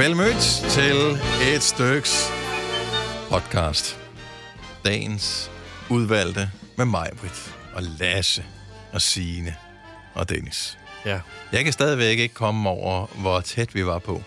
Vel mødt til et styks podcast. Dagens udvalgte med mig, Britt, og Lasse, og Signe, og Dennis. Ja. Jeg kan stadigvæk ikke komme over, hvor tæt vi var på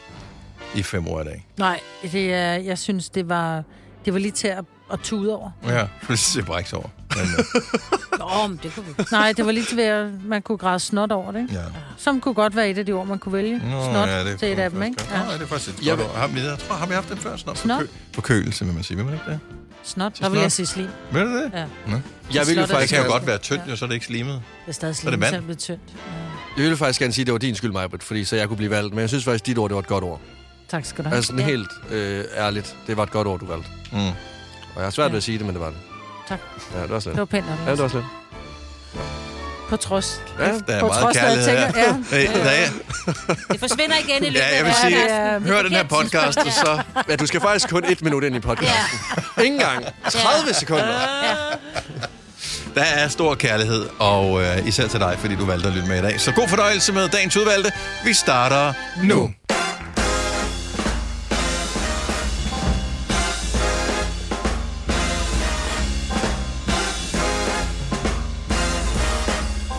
i fem år i dag. Nej, det er, jeg synes, det var, det var lige til at, at tude over. Ja, det ser bræks over. Men, øh, Nå, men det kunne vi. Nej, det var lige til, at man kunne græde snot over det, ikke? ja. Som kunne godt være et af de ord, man kunne vælge. Nå, snot ja, det til et af dem, faktisk ikke? godt. Nå, Ja. ja, det er faktisk et Jeg godt vil- ord. Har vi, jeg tror, har vi haft det før? Snot? Snot? Forkø- Forkølelse, vil man sige. Vil man ikke det? Snot, Så der vil jeg sige slim. Ved du det? Ja. Nå. Jeg ville jo er Det faktisk, kan jo godt være tyndt, jo, så er det ikke slimet. Det er stadig slim, det vand? så er det tyndt. Ja. jeg ville faktisk gerne sige, at det var din skyld, Majbrit, fordi så jeg kunne blive valgt. Men jeg synes faktisk, dit ord, det var et godt ord. Tak skal du have. Altså sådan helt øh, ærligt, det var et godt ord, du valgte. Mm. Og jeg har svært Ja. ved at sige det, men det var det. Tak. Ja, det var slet. Det var pænt. Ja, det var slet. På trods. Ja, Der er På meget trods jeg kærlighed her. tænker, Hey, ja, ja. Det forsvinder igen i løbet Ja, jeg vil af sige, podcasten. hør den her podcast, og så... ja, du skal faktisk kun et minut ind i podcasten. Ja. Ingen gang. 30 sekunder. Der er stor kærlighed, og øh, især til dig, fordi du valgte at lytte med i dag. Så god fornøjelse med dagens udvalgte. Vi starter nu.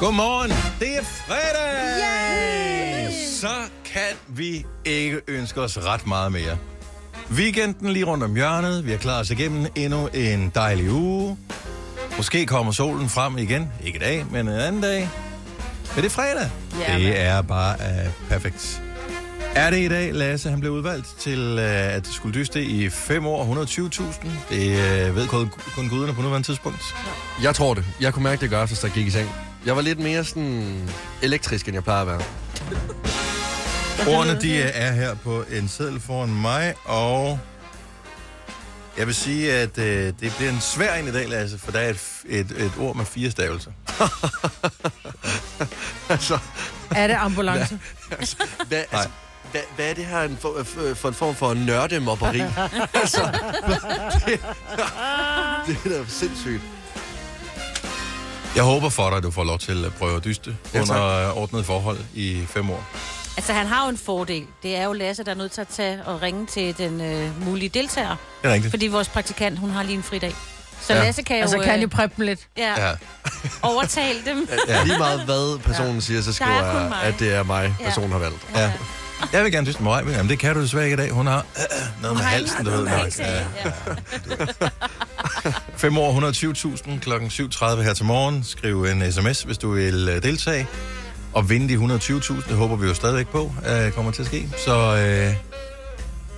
Godmorgen, det er fredag! Yay! Så kan vi ikke ønske os ret meget mere. Weekenden lige rundt om hjørnet. Vi har klaret os igennem endnu en dejlig uge. Måske kommer solen frem igen. Ikke i dag, men en anden dag. Men det er fredag. Ja, det er bare uh, perfekt. Er det i dag, Lasse, han blev udvalgt til, uh, at det skulle dyste i 5 år 120.000? Det uh, ved kun, kun guderne på nuværende tidspunkt. Jeg tror det. Jeg kunne mærke det gøre, da jeg gik i seng. Jeg var lidt mere sådan elektrisk, end jeg plejer at være. Ordene, de er her på en seddel foran mig, og jeg vil sige, at øh, det bliver en svær en i dag, Lasse, for der er et, et, et ord med fire stavelser. altså, Er det ambulance? hvad, altså, hvad, hvad er det her en for, for, for en form for nørdemobberi? altså, det, det er da sindssygt. Jeg håber for dig, at du får lov til at prøve at dyste Ja, under tak. øh, ordnet forhold i fem år. Altså, han har jo en fordel. Det er jo Lasse, der er nødt til at tage og ringe til den øh, mulige deltager. Det er rigtigt. Fordi vores praktikant, hun har lige en fridag. Så Ja. ja. Lasse kan jo Altså, kan øh, jo preppe dem lidt. ja, Ja. overtale dem. Ja. Lige meget hvad personen siger, så skriver er jeg, at det er mig, Ja. personen har valgt. ja. Jeg vil gerne dyste med mig, men det kan du desværre ikke i dag. Hun har øh, noget med halsen, du ved. nok. Ja. ja. 5 år 120.000 klokken 7.30 her til morgen. Skriv en sms, hvis du vil øh, deltage. Og vinde de 120.000, det håber vi jo stadigvæk på, øh, kommer til at ske. Så øh,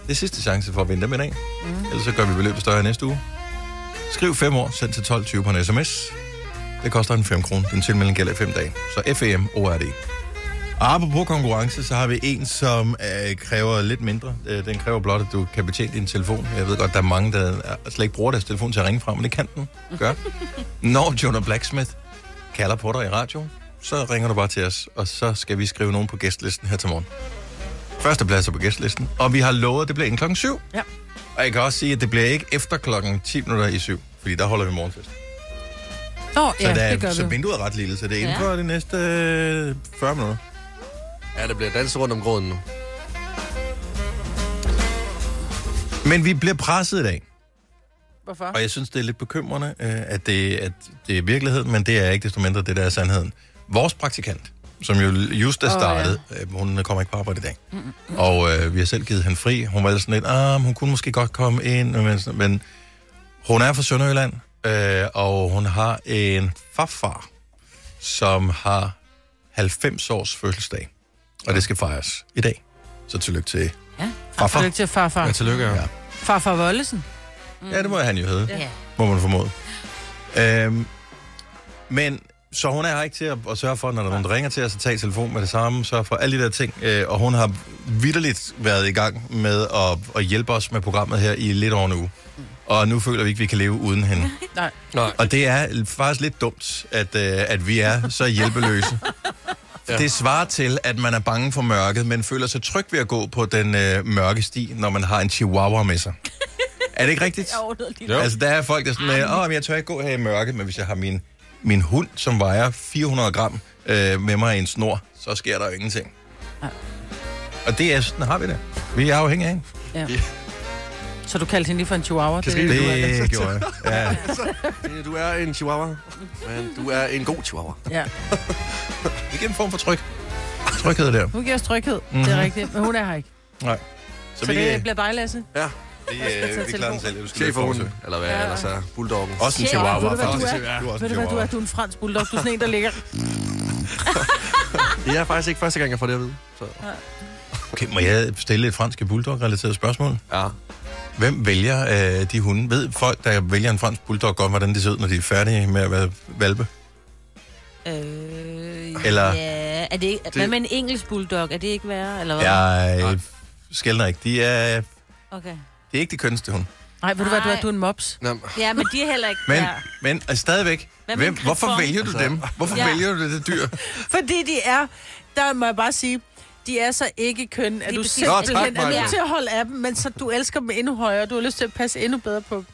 det er sidste chance for at vinde dem i dag. Mm. Ellers så gør vi beløbet større næste uge. Skriv 5 år, send til 12.20 på en sms. Det koster en 5 kroner. Den tilmelding gælder i 5 dage. Så FEM ORD. Og apropos konkurrence, så har vi en, som øh, kræver lidt mindre. Øh, den kræver blot, at du kan betjene din telefon. Jeg ved godt, der er mange, der øh, slet ikke bruger deres telefon til at ringe fra, men det kan den gøre. Når Jonah Blacksmith kalder på dig i radioen, så ringer du bare til os, og så skal vi skrive nogen på gæstlisten her til morgen. Første pladser på gæstlisten, og vi har lovet, at det bliver inden klokken 7. Ja. Og jeg kan også sige, at det bliver ikke efter klokken 10 minutter i 7, fordi der holder vi morgenfest. Nå, Så, ja, der, det gør så vi. vinduet er ret lille, så det er inden Ja. for de næste øh, 40 minutter. Ja, det bliver danset rundt om gråden nu. Men vi bliver presset i dag, Hvorfor? og jeg synes, det er lidt bekymrende, øh, at det, at det er virkeligheden, men det er ikke desto mindre det, der er sandheden. Vores praktikant, som jo just er startet, oh, ja. hun kommer ikke på arbejde i dag, og øh, vi har selv givet hende fri. Hun var sådan lidt, ah, hun kunne måske godt komme ind, men, men hun er fra Sønderjylland, øh, og hun har en farfar, som har 90 års fødselsdag, og det skal fejres i dag. Så tillykke til Ja. farfar. Tillykke til farfar. Ja, tillykke. Ja. Ja. Farfar Vollesen. Ja, det må han jo hedde. ja. må man formode. Øhm, men så hun er her ikke til at, at sørge for, når der er nogen, der ringer til os, at tage telefon med det samme, sørge for alle de der ting. Øh, og hun har vidderligt været i gang med at, at hjælpe os med programmet her i lidt over en uge. Og nu føler vi ikke, at vi kan leve uden hende. Nej. Nej. Og det er faktisk lidt dumt, at, øh, at vi er så hjælpeløse. Ja. ja. Det svarer til, at man er bange for mørket, men føler sig tryg ved at gå på den øh, mørke sti, når man har en chihuahua med sig. er det ikke rigtigt? Jo. Altså, der er folk, der er sådan, åh, men jeg tør ikke gå her i mørket, men hvis jeg har min, min hund, som vejer 400 gram øh, med mig i en snor, så sker der jo ingenting. Nej. Og det er sådan, har vi det. Vi er afhængige af hende. Så du kaldte hende lige for en chihuahua? Det, er det, du Det gjorde jeg. Ja. Det- Du er en chihuahua, men du er en god chihuahua. Ja. Ikke en form for tryk. Tryghed der. Hun giver os tryghed. Mm-hmm. Mhm. Det er rigtigt. Men hun er her ikke. Nej. Så, så det bliver dig, Lasse. Ja, vi, tage øh, vi klarer den selv. Du skal chefonen, forsøge. eller hvad Ja. ellers er, bulldoggen. Også en chihuahua, Ved du, hvad du faktisk. er? Du er også Ved en du, hvad du er? Du er en fransk bulldog. Du er sådan en, der ligger... Det er faktisk ikke første gang, jeg får det at vide. Så. Okay, må jeg stille et fransk bulldog-relateret spørgsmål? Ja. Hvem vælger øh, de hunde? Ved folk, der vælger en fransk bulldog, godt, hvordan de ser ud, når de er færdige med at være valpe? Øh, Eller- Ja, er det ikke... Hvad med en engelsk bulldog? Er det ikke værre, eller hvad? Jeg Nej. øh, skældner ikke. De er, Okay. det er ikke de kønneste hunde. Nej, ved du hvad, du er? Du er en mops. Nå, Ja, men de er heller ikke... Men, ja. men altså, stadigvæk, hvem, en hvorfor vælger du Altså- dem? Hvorfor Ja. vælger du det dyr? Fordi de er... Der må jeg bare sige... De er så ikke køn, at du simpelthen er nødt til at holde af dem, men så du elsker dem endnu højere, du har lyst til at passe endnu bedre på dem.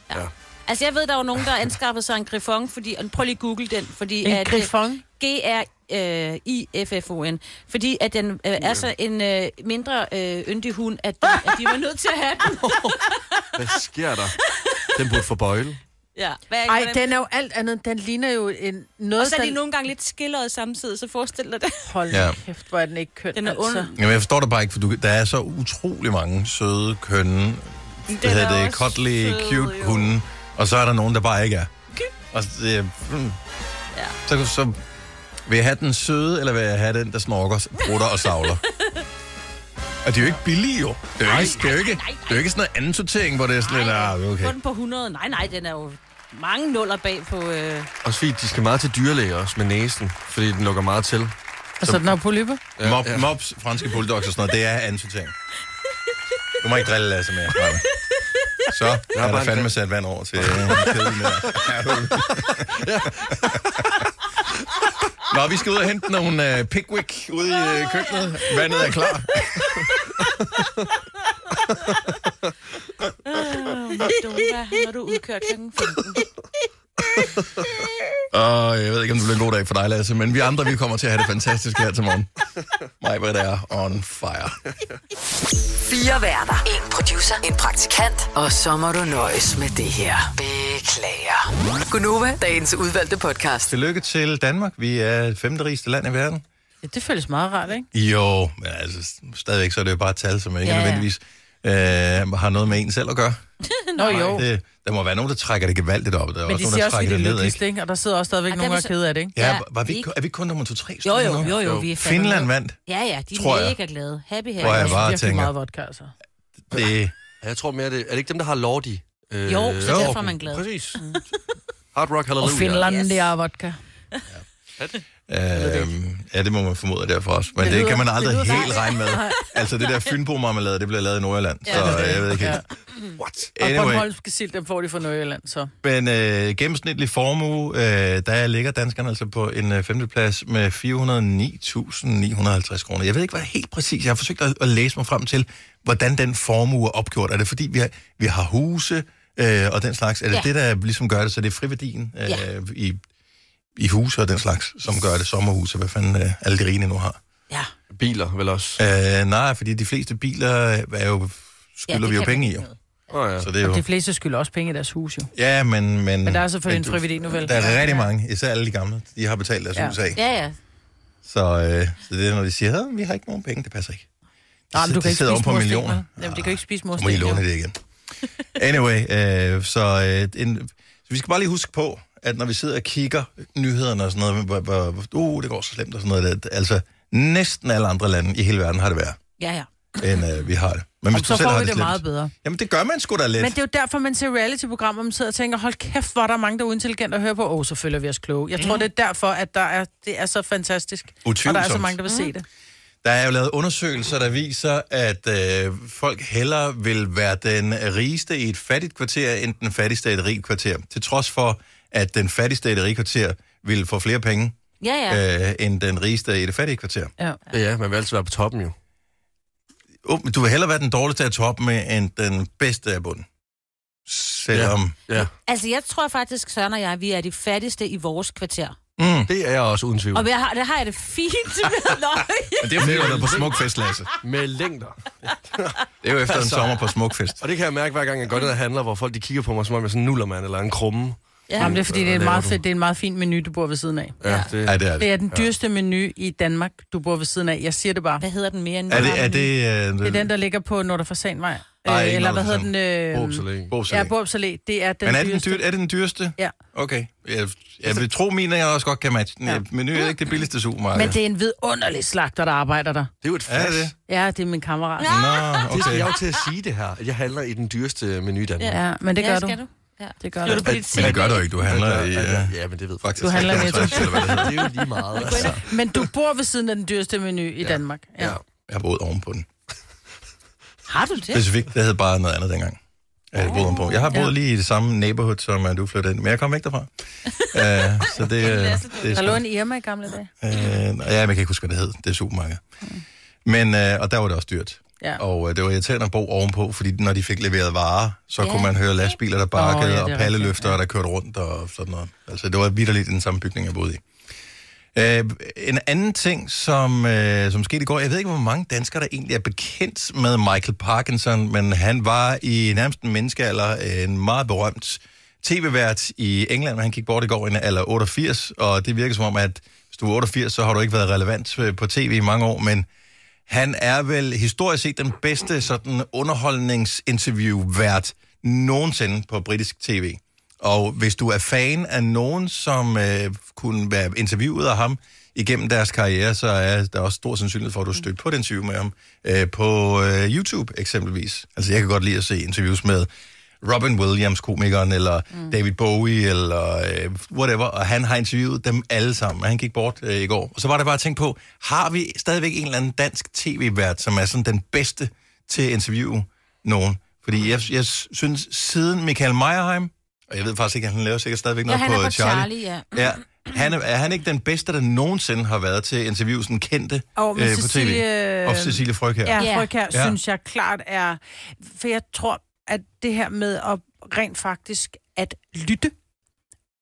Altså, jeg ved, der var nogen, der anskaffede sig en griffon, fordi... og Prøv lige at google den, fordi... En at, øh, griffon. G-R-I-F-F-O-N. Fordi at den øh, er så en øh, mindre øh, yndig hund, at de, at de var nødt til at have den. hvad sker der? Den burde få bøjle. Ja. Hvad, Ej, hvordan- den er jo alt andet. Den ligner jo en, noget, Og så er de den... nogle gange lidt skilleret samtidig, så forestil dig det. Hold Ja. kæft, hvor er den ikke køn. Den er altså. ond. Jamen, jeg forstår det bare ikke, for du, der er så utrolig mange søde, kønne, hvad hedder er det, sød, cute jo. hunde, og så er der nogen, der bare ikke er. Og det, hmm. Ja. så, så vil jeg have den søde, eller vil jeg have den, der snorker, brutter og savler? Og de er jo ikke billige, jo. Det er jo ikke, det er jo ikke, nej, nej. det er jo ikke sådan noget anden sortering, hvor det er sådan lidt, ah, okay. Få den på 100. Nej, nej, den er jo mange nuller bag på... Øh... Også fordi, de skal meget til dyrlæge også med næsen, fordi den lukker meget til. Altså, den er på lyppe. Ja, Mob, ja. Mobs, franske bulldogs og sådan noget, det er anden sortering. Du må ikke drille Lasse mere. Maja. Så er bare der en fandme fan. sat vand over til øh, kæden der. Nå, vi skal ud og hente nogle uh, Pickwick ude i uh, køkkenet. Vandet er klar. Hvad har du udkørt kl. 15? Og jeg ved ikke, om det bliver en god dag for dig, Lasse, men vi andre, vi kommer til at have det fantastisk her til morgen. Mig, hvad det er on fire. Fire værter. En producer. En praktikant. Og så må du nøjes med det her. Beklager. Gunova, dagens udvalgte podcast. Tillykke til Danmark. Vi er det femte rigeste land i verden. Ja, det føles meget rart, ikke? Jo, men altså, stadigvæk så er det jo bare et tal, som ikke Ja, ja, ja. Øh, har noget med en selv at gøre. Nå jo. Det, der må være nogen, der trækker det gevaldigt op. Der er Men også de nogen, siger der også, at trækker er det det ned, lykkeligste, ikke? Og der sidder også stadigvæk nogen, der er kede af det, ikke? Ja, var vi, er vi kun nummer to tre? Jo, jo, jo, jo, vi er fandme Finland med. vandt. Ja, ja, de Tror er jeg. mega glade. Happy, Tror jeg bare virkelig tænker. meget vodka, altså. Det, Jeg tror mere, det er det ikke dem, der har Lordi? Øh, Jo, så derfor er man glad. Præcis. Hard Rock Og Hallelujah. Finland, Yes. det er vodka. Øhm, ja, det må man formode derfor også. Men det, Det kan man aldrig helt regne med. Altså det der fynbo-marmelade, det bliver lavet i Nordjylland. Ja, så det det. jeg ved ikke helt. What? Og Anyway. Bornholmske sild, dem får de fra Nørjylland, så. Men øh, gennemsnitlig formue, øh, der ligger danskerne altså på en øh, femteplads med 409.950 kroner. Jeg ved ikke, hvad helt præcis. Jeg har forsøgt at, at læse mig frem til, hvordan den formue er opgjort. Er det fordi, vi har, vi har huse øh, og den slags? Er det Ja. det, der ligesom gør det, så det er friværdien øh, Ja. i, i huse og den slags, som gør det sommerhuse, hvad fanden øh, alle de rige nu har? Ja. Biler vel også? Øh, nej, fordi de fleste biler er jo, skylder det vi jo penge i. Jo. ikke oh, ja. Så det er Og jo... de fleste skylder også penge i deres hus, jo. Ja, men... Men, Men der er selvfølgelig en du- frivillig nu, vel? Der er Ja. rigtig mange, især alle de gamle, de har betalt deres Ja. hus af. Ja, ja. Så, øh, så det er, når de siger, at vi har ikke nogen penge, det passer ikke. De, Nej, men du de kan ikke sidder spise på mursten, millioner. Jamen, de kan jo ikke spise Så må I mursten. låne jo. det igen. Anyway, øh, så, øh, en, så vi skal bare lige huske på, at når vi sidder og kigger nyhederne og sådan noget, hvor, hvor, hvor uh, det går så slemt og sådan noget, at, altså næsten alle andre lande i hele verden har det værre, Ja, ja. end øh, vi har det. Men Og så får har vi det slemt, meget bedre. Jamen det gør man sgu da lidt. Men det er jo derfor, man ser reality-programmer, og man sidder og tænker, hold kæft, hvor er der mange, der er uintelligente at høre på. Åh, oh, så føler vi os kloge. Jeg tror, det er derfor, at der er, det er så fantastisk. Og der er så Utvivlsomt. mange, der vil se det. Der er jo lavet undersøgelser, der viser, at øh, folk hellere vil være den rigeste i et fattigt kvarter, end den fattigste i et rigt kvarter. Til trods for, at den fattigste i et rigt kvarter vil få flere penge, Ja, ja. ja. øh, end den rigeste i det fattige kvarter. Ja. Ja, ja, man vil altid være på toppen jo. Du vil hellere være den dårligste af toppen med, end den bedste af bunden. Selvom... Ja. Altså, jeg tror faktisk, Søren og jeg, vi er de fattigste i vores kvarter. Mm. Det er jeg også uden tvivl. Og jeg har, der har jeg det fint med løg. Men det er fordi, du på smukfest, Lasse. Med længder. Det er jo efter en sommer på smukfest. Og det kan jeg mærke, hver gang jeg går ned og handler, hvor folk de kigger på mig, som om jeg er sådan en nullermand eller en krumme. Ja. Jamen, det er fordi, det er, meget fedt, det er en meget fin menu, du bor ved siden af. Ja, det, Ja, det er Det det. er den dyreste menu i Danmark, du bor ved siden af. Jeg siger det bare. Hvad hedder den mere end Er det, er det, Det er den, der ligger på Nordre Fasanvej. Ej, Øh, eller hvad hedder den? Øh, Borup Salé. Bobsalat. ja, Borup Salé. Det er den Men er det, den dyreste. dyr, er det den dyreste? Ja. Okay. Jeg, jeg vil tro, mine jeg også godt kan matche den. Ja. Menu er ikke det billigste supermarked. Men det er en vidunderlig slagter, der arbejder der. det er jo et Er fast. det? Ja, det er min kammerat. Nå, okay. jeg jo til at sige det her, jeg handler i den dyreste menu i Danmark. Ja, men det gør ja, du. du. Ja. Det gør du. på Men det gør du ikke. Du handler i... Ja, Uh, ja, men det ved faktisk. Du handler i Netto. 65, eller hvad det er jo lige meget. Altså. Men du bor ved siden af den dyreste menu i Danmark. Ja. Ja. Jeg har boet ovenpå den. Har du det? Specifikt, det hed bare noget andet dengang. Jeg, boede ovenpå. jeg har boet Ja. lige i det samme neighborhood, som uh, du flyttede ind. Men jeg kom ikke derfra. uh, så det, uh, det Der lå er en Irma i gamle dage. Uh, ja, men jeg kan ikke huske, hvad det hed. Det er supermarked. Men, uh, og der var det også dyrt. Ja. Og uh, det var irriterende at bo ovenpå, fordi når de fik leveret varer, så Ja. kunne man høre lastbiler, der bakkede, ja, oh, er og palleløfter, rigtigt, ja. der kørte rundt og sådan noget. Altså, det var vidderligt den samme bygning, jeg boede i. Uh, en anden ting, som, uh, som skete i går, jeg ved ikke, hvor mange danskere, der egentlig er bekendt med Michael Parkinson, men han var i nærmest en menneskealder en meget berømt tv-vært i England, han gik bort i går i en alder 88, og det virker som om, at hvis du er 88, så har du ikke været relevant øh, på tv i mange år, men han er vel historisk set den bedste sådan underholdningsinterview-vært nogensinde på britisk tv. Og hvis du er fan af nogen, som øh, kunne være interviewet af ham igennem deres karriere, så er der også stor sandsynlighed for, at du støtter på et interview med ham øh, på øh, YouTube eksempelvis. Altså jeg kan godt lide at se interviews med Robin Williams, komikeren, eller mm. David Bowie, eller øh, whatever, og han har interviewet dem alle sammen, og han gik bort øh, i går. Og så var det bare at tænke på, har vi stadigvæk en eller anden dansk tv-vært, som er sådan den bedste til at interviewe nogen? Fordi jeg, jeg synes, siden Michael Meyerheim, og jeg ved faktisk ikke, at han laver sikkert stadigvæk Ja, noget han er på på Charlie. Charlie, ja. Ja, han er, er han ikke den bedste, der nogensinde har været til at interviewe sådan kendte Og øh, på tv? Cecilie- Og Cecilie her. Ja, Ja. Her, Ja. synes jeg klart er... For jeg tror, at det her med at rent faktisk at lytte,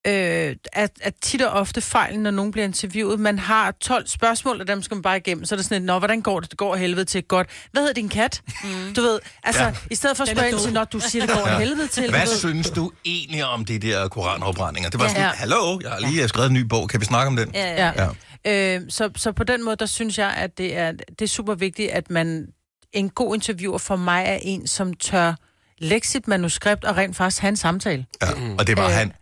øh, at, at tit og ofte fejlen, når nogen bliver interviewet. Man har 12 spørgsmål, og dem skal man bare igennem. Så er det sådan et, nå, hvordan går det? Det går helvede til godt. Hvad hedder din kat? Mm. Du ved, altså, Ja. ja. i stedet for at spørge ind til, når du siger, det går af helvede til. Hvad du synes du egentlig om de der koranafbrændinger? Det var Ja. sådan, Ja. hallo, jeg har lige skrevet en ny bog, kan vi snakke om den? Ja, ja. Ja. Ja. Øh, så, så på den måde, der synes jeg, at det er, det er super vigtigt, at man... En god interviewer for mig er en, som tør lægge sit manuskript og rent faktisk have en samtale. Ja. Og det var Øh. han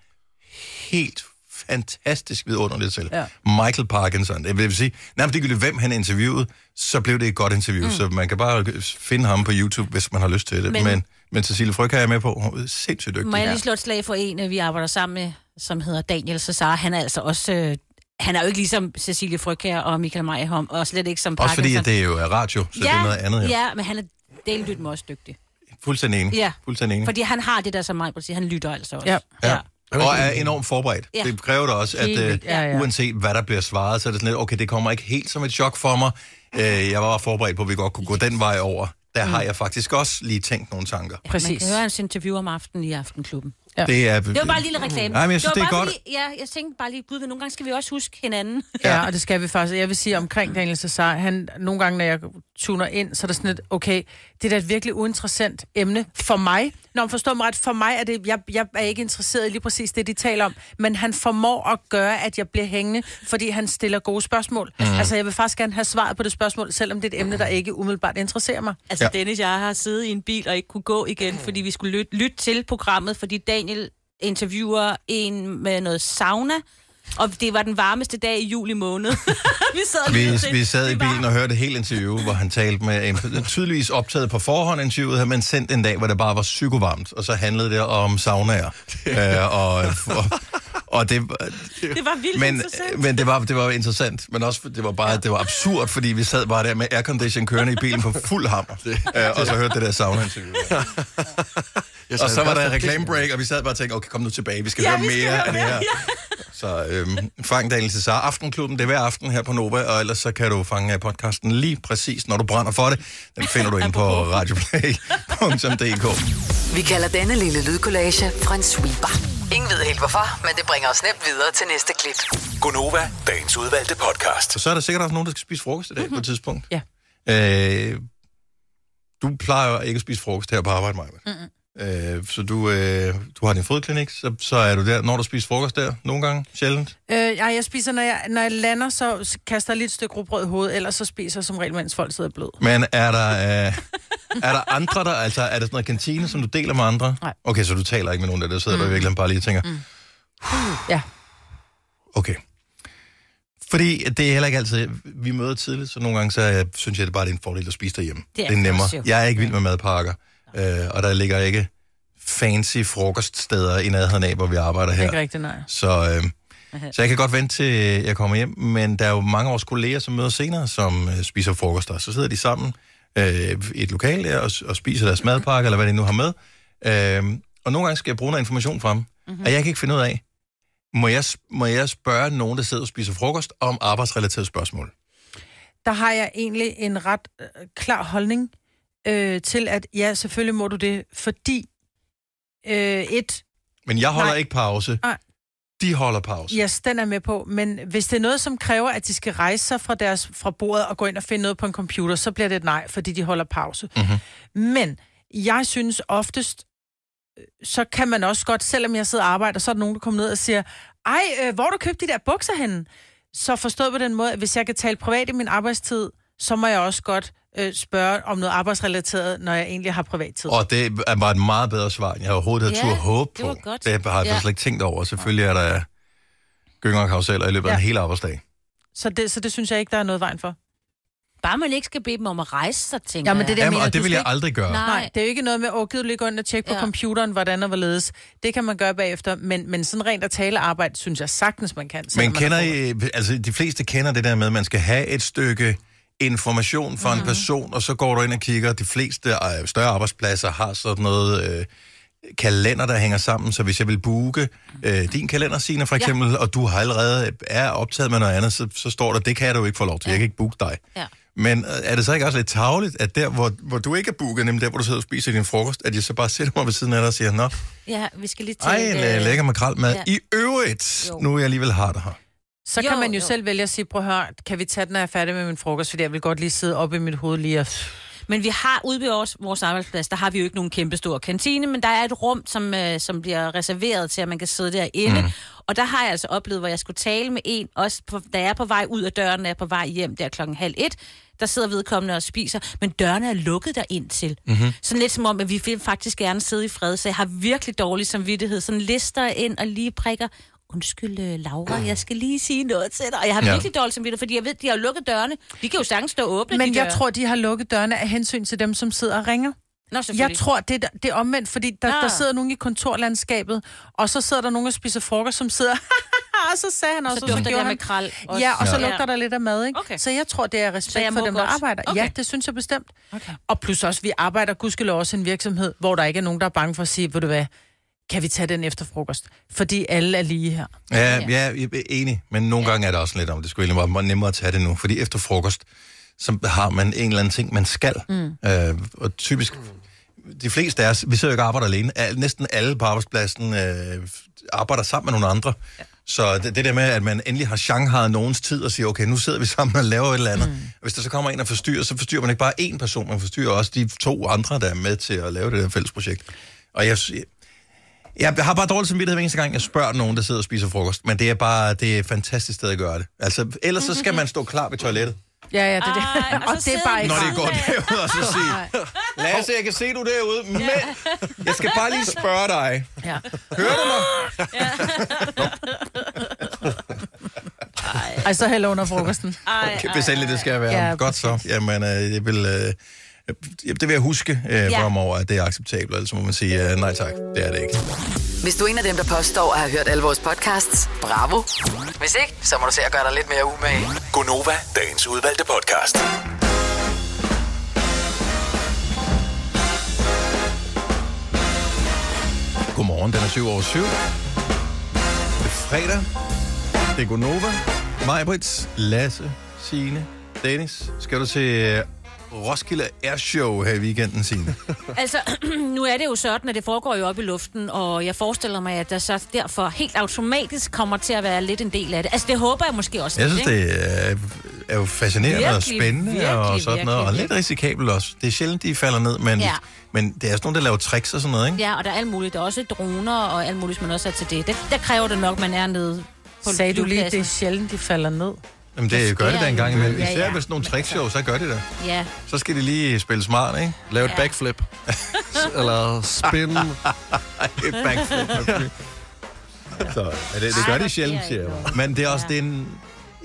helt fantastisk vidunderligt til. Ja. Michael Parkinson. Det vil sige, nærmest ligegyldigt hvem han interviewede, så blev det et godt interview. Mm. Så man kan bare finde ham på YouTube, hvis man har lyst til det. Men, Men- men, Cecilie Fryg er jeg med på. Hun er sindssygt dygtig. Må jeg lige slå et slag for en, øh, vi arbejder sammen med, som hedder Daniel Cesar. Han er altså også... Øh, han er jo ikke ligesom Cecilie Frøkær og Michael Meyerholm, og slet ikke som Også fordi, Parkinson. at det er jo er radio, så det er noget andet her. Ja, men han er dellyt også dygtig. Fuldstændig enig. Ja. Fuldstændig enig. Fordi han har det der, som mig siger, han lytter altså også. Ja. Ja. Og er enormt forberedt. Ja. Det kræver da også, at øh, vildt. Ja, ja. uanset hvad der bliver svaret, så er det sådan lidt, okay, det kommer ikke helt som et chok for mig. Øh, jeg var forberedt på, at vi godt kunne gå den vej over. Der Mm. har jeg faktisk også lige tænkt nogle tanker. Man Præcis. kan høre hans interview om aftenen i Aftenklubben. Ja. Det, er, Det var bare en lille reklame. Nej, men jeg synes, det, var er bare godt. Fordi, ja, jeg tænkte bare lige, gud, nogle gange skal vi også huske hinanden. Ja, og det skal vi faktisk. Jeg vil sige omkring Daniel Cesar, han, nogle gange, når jeg tuner ind, så er det sådan lidt, okay, det er da et virkelig uinteressant emne for mig. Når man forstår mig ret, for mig er det, jeg, jeg er ikke interesseret i lige præcis det, de taler om, men han formår at gøre, at jeg bliver hængende, fordi han stiller gode spørgsmål. Mm. Altså, jeg vil faktisk gerne have svaret på det spørgsmål, selvom det er et emne, der ikke umiddelbart interesserer mig. Altså, Ja. Dennis, jeg har siddet i en bil og ikke kunne gå igen, fordi vi skulle lytte, lytte til programmet, fordi Daniel interviewer en med noget sauna, og det var den varmeste dag i juli måned. vi sad Vi, vi sad i bilen og hørte et helt interview, hvor han talte med en tydeligvis optaget på forhånd interviewet, her, men sendt en dag, hvor det bare var psykovarmt, og så handlede det om saunaer. øh, og, og, og det, Det var vildt men, interessant. men det var, det var interessant, men også det var bare det var absurd, fordi vi sad bare der med aircondition kørende i bilen på fuld hammer, øh, og så hørte det der sauna-interview. Jeg Og så var der og- reklamebreak, og vi sad bare og tænkte, okay, kom nu tilbage, vi skal Ja, høre vi mere skal høre af det her. Så øhm, fang Daniel Cesar, Aftenklubben, det er hver aften her på Nova, og ellers så kan du fange podcasten lige præcis, når du brænder for det. Den finder du inde på radioplay.dk. Vi kalder denne lille lydkollage en sweeper. Ingen ved helt hvorfor, men det bringer os nemt videre til næste klip. Gunova, dagens udvalgte podcast. Så, så er der sikkert også nogen, der skal spise frokost i dag mm-hmm. på et tidspunkt. Ja. Øh, du plejer ikke at spise frokost her på arbejde, Maja. Mm-hmm. Øh, så du, øh, du har din fodklinik, så, så er du der, når du spiser frokost der, nogle gange, sjældent. Øh, ja, jeg spiser, når jeg, når jeg lander, så kaster jeg lige et stykke rugbrød i hovedet, ellers så spiser jeg som regel, mens folk sidder blød. Men er der, øh, er der andre, der, altså er der sådan noget kantine, som du deler med andre? Nej. Okay, så du taler ikke med nogen der, der sidder mm. der virkelig bare lige og tænker, mm. Ja. okay. Fordi det er heller ikke altid, vi møder tidligt, så nogle gange så jeg, synes jeg, det bare det er en fordel at spise derhjemme. Det er det er nemmere. Jeg er ikke vild med madpakker, øh, og der ligger ikke fancy frokoststeder i nærheden af, hvor vi arbejder her. Ikke rigtigt, nej. Så, øh, så jeg kan godt vente til, jeg kommer hjem, men der er jo mange af vores kolleger, som møder senere, som øh, spiser frokoster. Så sidder de sammen øh, i et lokal der og, og spiser deres madpakke, eller hvad de nu har med. Øh, og nogle gange skal jeg bruge noget information fra dem, mm-hmm. og jeg kan ikke finde ud af, må jeg, må jeg spørge nogen, der sidder og spiser frokost, om arbejdsrelaterede spørgsmål? Der har jeg egentlig en ret øh, klar holdning øh, til, at ja, selvfølgelig må du det, fordi øh, et, Men jeg holder Nej. ikke pause. Nej. De holder pause. yes, den er med på, men hvis det er noget, som kræver, at de skal rejse sig fra, deres, fra bordet og gå ind og finde noget på en computer, så bliver det et nej, fordi de holder pause. Mhm. Men jeg synes oftest, øh, så kan man også godt, selvom jeg sidder og arbejder, så er der nogen, der kommer ned og siger, ej, øh, hvor du købt de der bukser henne? Så forstået på den måde, at hvis jeg kan tale privat i min arbejdstid, så må jeg også godt øh, spørge om noget arbejdsrelateret, når jeg egentlig har privattid. Og det er bare et meget bedre svar, end jeg overhovedet havde Ja, ja, tur håbe det på. var godt. Det har jeg Ja. slet ikke tænkt over. Selvfølgelig er der gynger og karuseller i løbet af Ja. en hel arbejdsdag. Så, det, så det synes jeg ikke, der er noget vejen for. Bare man ikke skal bede dem om at rejse sig, tænker Ja, men det jeg. der Jamen, mener, og det vil jeg ikke- aldrig gøre. Nej. Nej, det er jo ikke noget med, åh, gider du lige gå ind og tjekke på Ja. computeren, hvordan og hvorledes. Det kan man gøre bagefter, men, men sådan rent at tale arbejde, synes jeg sagtens, man kan. Men man kender er I, altså de fleste kender det der med, at man skal have et stykke information fra Mhm. en person, og så går du ind og kigger. De fleste øh, større arbejdspladser har sådan noget øh, kalender, der hænger sammen, så hvis jeg vil booke øh, din kalender, Signe, for eksempel, ja. og du har allerede er optaget med noget andet, så, så står der, det kan jeg du ikke få lov til, ja. jeg kan ikke booke dig. Ja. Men øh, er det så ikke også lidt tageligt, at der, hvor, hvor du ikke er booket, nemlig der, hvor du sidder og spiser din frokost, at jeg så bare sætter mig ved siden af dig og siger, nå, Ja, vi skal lige ej, tale... en øh, lækker makrelmad. ja. Ja. I øvrigt, Jo. nu er jeg alligevel har det her. Så Jo, kan man jo, jo. selv vælge at sige, prøv at høre, kan vi tage den, når jeg er færdig med min frokost, fordi jeg vil godt lige sidde oppe i mit hoved lige og... Men vi har ude ved vores, vores arbejdsplads, der har vi jo ikke nogen kæmpe store kantine, men der er et rum, som, øh, som bliver reserveret til, at man kan sidde derinde. Mm. Og der har jeg altså oplevet, hvor jeg skulle tale med en, også på, da jeg er på vej ud af døren, når jeg er på vej hjem der klokken halv et, der sidder vedkommende og spiser, men dørene er lukket derind til. Mm-hmm. Sådan lidt som om, at vi vil faktisk gerne sidde i fred, så jeg har virkelig dårlig samvittighed. Sådan lister ind og lige prikker, undskyld øh, Laura, jeg skal lige sige noget til dig. Og jeg har Ja. virkelig dårlig samvittighed, fordi jeg ved, de har lukket dørene. De kan jo sagtens stå åbne, Men de jeg døre. tror, de har lukket dørene af hensyn til dem, som sidder og ringer. Nå. Jeg tror, det, er- det er omvendt, fordi der, der sidder nogen i kontorlandskabet, og så sidder der nogen og spiser frokost, som sidder... og så sagde han også, så og så dufter gjorde det han... med kral. også. Ja, og så Ja. lugter der lidt af mad, ikke? Okay. Så jeg tror, det er Så respekt for dem, der godt. arbejder. Okay. Ja, det synes jeg bestemt. Okay. Og plus også, vi arbejder gudskelov også i en virksomhed, hvor der ikke er nogen, der er bange for at sige, ved du hvad, kan vi tage den efter frokost? Fordi alle er lige her. Ja, ja, jeg er enig, men nogle ja. gange er det også lidt om, det skulle egentlig være meget nemmere at tage det nu, fordi efter frokost, så har man en eller anden ting, man skal. Mm. Øh, og typisk, de fleste af os, vi sidder jo ikke og arbejder alene, Al, næsten alle på arbejdspladsen øh, arbejder sammen med nogle andre. Ja. Så det, det der med, at man endelig har Shanghai nogens tid og siger, okay, nu sidder vi sammen og laver et eller andet. Mm. Hvis der så kommer en og forstyrrer, så forstyrrer man ikke bare én person, man forstyrrer også de to andre, der er med til at lave det der fælles projekt. Og jeg, jeg har bare dårlig samvittighed hver eneste gang, jeg spørger nogen, der sidder og spiser frokost. Men det er bare det er et fantastisk sted at gøre det. Altså, ellers så skal man stå klar ved toilettet. Ja, ja, det, det. Ej, og og så det er bare ikke Når det går derud, og så sige, Lasse, jeg kan se, du er derude, men jeg skal bare lige spørge dig. Ja. Hører du mig? Ej, så hælder under frokosten. Ej, Okay, hvis endelig det skal være. Ja, Ja, Godt så. Jamen, øh, jeg vil, øh, det vil jeg huske øh, Ja. fremover, at det er acceptabelt. Ellers må man sige, øh, nej tak, det er det ikke. Hvis du er en af dem, der påstår at have hørt alle vores podcasts, bravo. Hvis ikke, så må du se at gøre dig lidt mere umage. Gonova, dagens udvalgte podcast. Godmorgen, den er 7 over 7. Det er fredag. Det er Gonova. Majbrits, Lasse, Signe, Dennis. Skal du til øh, Roskilde Airshow her i weekenden, Signe? Altså, nu er det jo sådan, at det foregår jo op i luften, og jeg forestiller mig, at der så derfor helt automatisk kommer til at være lidt en del af det. Altså, det håber jeg måske også. Jeg lidt, synes, ikke? det er, er jo fascinerende og Virkelig, spændende virkelig, og sådan noget, og lidt risikabelt også. Det er sjældent, de falder ned, men, Ja. men det er sådan nogle, der laver tricks og sådan noget, ikke? Ja, og der er alt muligt. Der er også droner og alt muligt, hvis man også er til det. det der kræver det nok, man er nede på Sagde du lige, det er sjældent, de falder ned? Jamen, det gør det da en gang imellem. Ja, Især ja. hvis nogle trickshow, så gør det det. Ja, Så skal de lige spille smart, ikke? Lav et Ja. backflip. Eller spin. Et backflip. Så ja, det, det gør Ej, de sjældent, siger jeg. Men det er også Ja. det er en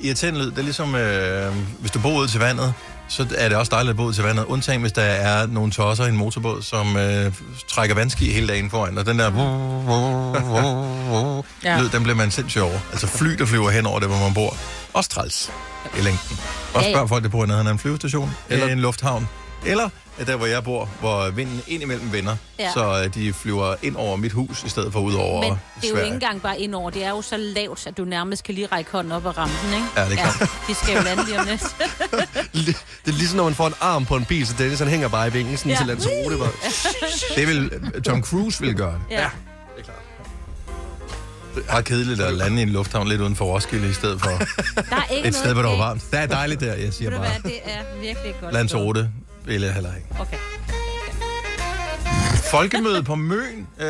irriterende lyd. Det er ligesom, øh, hvis du bor ude til vandet, så er det også dejligt at bo til vandet. Undtagen, hvis der er nogle tosser i en motorbåd, som øh, trækker vandski hele dagen foran. Og den der Ja. lyd, den bliver man sindssygt over. Altså fly, der flyver hen over det, hvor man bor. Også træls i længden. Også spørg folk, der bor i nærheden af en flyvestation, eller Eller- en lufthavn. Eller der, hvor jeg bor, hvor vinden indimellem vender, ja. Ja. så øh, de flyver ind over mit hus, i stedet for ud over men det er jo Sverige. ikke engang bare indover. Det er jo så lavt, at du nærmest kan lige række hånden op og ramme den, ikke? Ja, det er klart. de skal jo lande lige om lidt. Det er ligesom, når man får en arm på en bil, så Dennis han hænger bare i vingen, sådan Ja. til Lanzarote. Bare. Det vil Tom Cruise vil gøre det. Ja. Bare kedeligt at lande i en lufthavn lidt uden for Roskilde, i stedet for Der er ikke et sted, hvor der var varmt. Det er dejligt der, jeg siger bare. det er virkelig godt. Lanzarote vil jeg heller ikke. Okay. Folkemøde på Møn øh,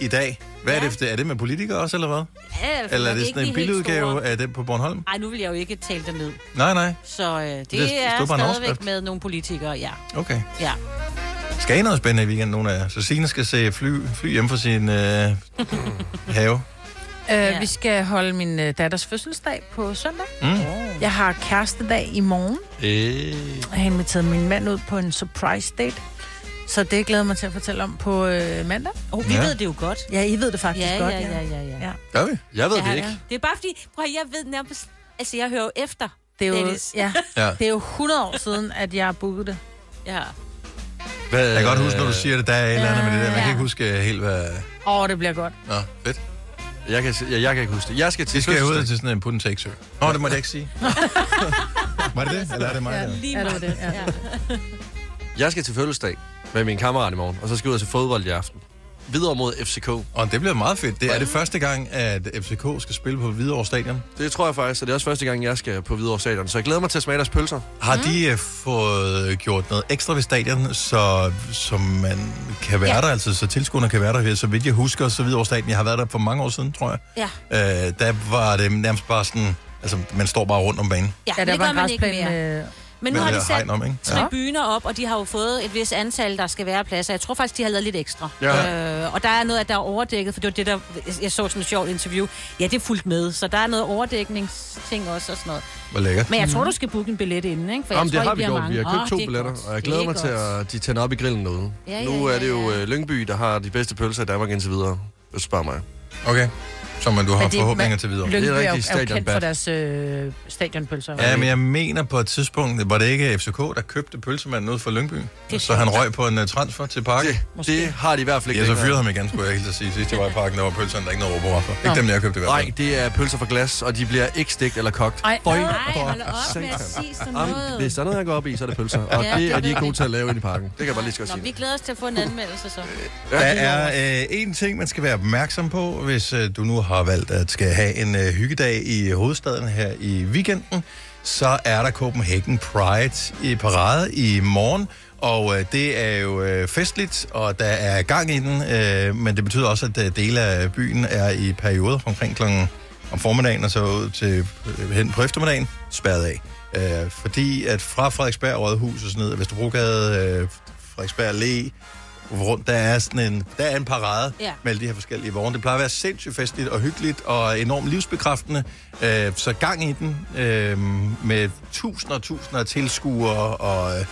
i dag. Hvad ja. er det? Er det med politikere også, eller hvad? Ja, for Eller er det sådan en store. af det på Bornholm? Ej, nu vil jeg jo ikke tale det ned. Nej, nej. Så øh, det, Det er stadigvæk med nogle politikere, ja. Okay. ja. Skal I noget spændende i weekenden, nogle af jer? Så Signe skal se fly, fly hjem fra sin øh, have. Øh, Ja. Vi skal holde min øh, datters fødselsdag på søndag. Mm. Jeg har kærestedag i morgen. Øh. Jeg har inviteret min mand ud på en surprise date. Så det glæder mig til at fortælle om på øh, mandag. Oh, vi Ja. ja. ved det jo godt. Ja, I ved det faktisk Ja, godt. ja, ja, ja, ja. Ja. Gør vi? Jeg ved ja, det ikke. Ja. Det er bare fordi, prøv at, jeg ved nærmest... Altså, jeg hører jo efter, Det er jo, Dennis. ja, Ja. det er jo 100 år siden, at jeg har booket det. Ja. Hvad, Jeg kan godt huske, når du siger det, der er et eller andet med det der. Man kan Ja. ikke huske helt, hvad... Åh, oh, det bliver godt. Nå, fedt. Jeg kan, ja, jeg kan ikke huske det. Jeg skal til De skal ud til sådan en put and take sø. Nå, det må jeg ikke sige. var det det? Eller er det mig? Ja. der? Lige Ja, det var det, ja. Jeg skal til fødselsdag med min kammerat i morgen, og så skal jeg ud til fodbold i aften. Videre mod FCK. Og det bliver meget fedt. Det er det første gang, at FCK skal spille på Hvidovre Stadion. Det tror jeg faktisk, og det er også første gang, jeg skal på Hvidovre Stadion. Så jeg glæder mig til at smage deres pølser. Har de øh, fået gjort noget ekstra ved stadion, så, så man kan være ja. Der, altså så tilskuerne kan være der? Så vidt jeg husker, så Hvidovre Stadion, jeg har været der for mange år siden, tror jeg. Ja. Øh, der var det nærmest bare sådan, altså man står bare rundt om banen. Ja, Ja, der det var en græsplæne med... Men nu har de det sat om, ikke? Tribuner op, og de har jo fået et vis antal, der skal være pladser. Jeg tror faktisk, de har lavet lidt ekstra. Ja. Øh, og der er noget, at der er overdækket, for det var det, der... Jeg så sådan et sjovt interview. Ja, det er fuldt med, så der er noget overdækningsting også og sådan noget. Hvor lækkert. Men jeg tror, du skal booke en billet inden, ikke? For jeg Jamen, det tror, har I vi bliver gjort. mange. Vi har købt Åh, to det er billetter, godt. og jeg Det glæder er mig til, godt. at de tænder op i grillen derude. Ja, nu ja, er det jo ja. øh, Lyngby, der har de bedste pølser i Danmark indtil videre, hvis du spørger mig. Okay. Så man, du har det- forhåbninger til videre. Lyngby Det er rigtig er jo kendt for deres øh, stadionpølser. Ja, men jeg mener på et tidspunkt, var det ikke FCK, der købte pølsemanden ud fra Lyngby? er Så han røg på en uh, transfer til parken? Det, det har de i hvert fald Ja, ikke så fyrede ham igen, skulle jeg helt at sige. Sidst jeg var i parken, der var pølserne, der er ikke noget råber for. Ikke dem, jeg købte i hvert fald. Nej, det er pølser fra glas, og de bliver ikke stegt eller kogt. Ej, Føj, Nej, for hold op med at sige sådan noget. hvis der er noget, jeg går op i, så er det pølser. Og Ja, det det er de ikke gode til at lave ind i parken. Det kan jeg bare lige Nå, sige. vi glæder os til at få en anmeldelse, så. Der er øh, en ting, man skal være opmærksom på, hvis øh, du nu har valgt at skal have en øh, hyggedag i hovedstaden her i weekenden. Så er der Copenhagen Pride i parade i morgen. Og øh, det er jo øh, festligt, og der er gang i den, øh, men det betyder også, at øh, dele af byen er i perioder fra omkring klokken om formiddagen og så ud til øh, hen på eftermiddagen spærret af. Øh, fordi at fra Frederiksberg Rådhus og sådan noget, Vesterbrogade, øh, Frederiksberg Allé, rundt, der er sådan en, der er en parade ja. Med alle de her forskellige vogne. Det plejer at være sindssygt festligt og hyggeligt og enormt livsbekræftende. Øh, så gang i den øh, med tusinder og tusinder af tilskuere og øh,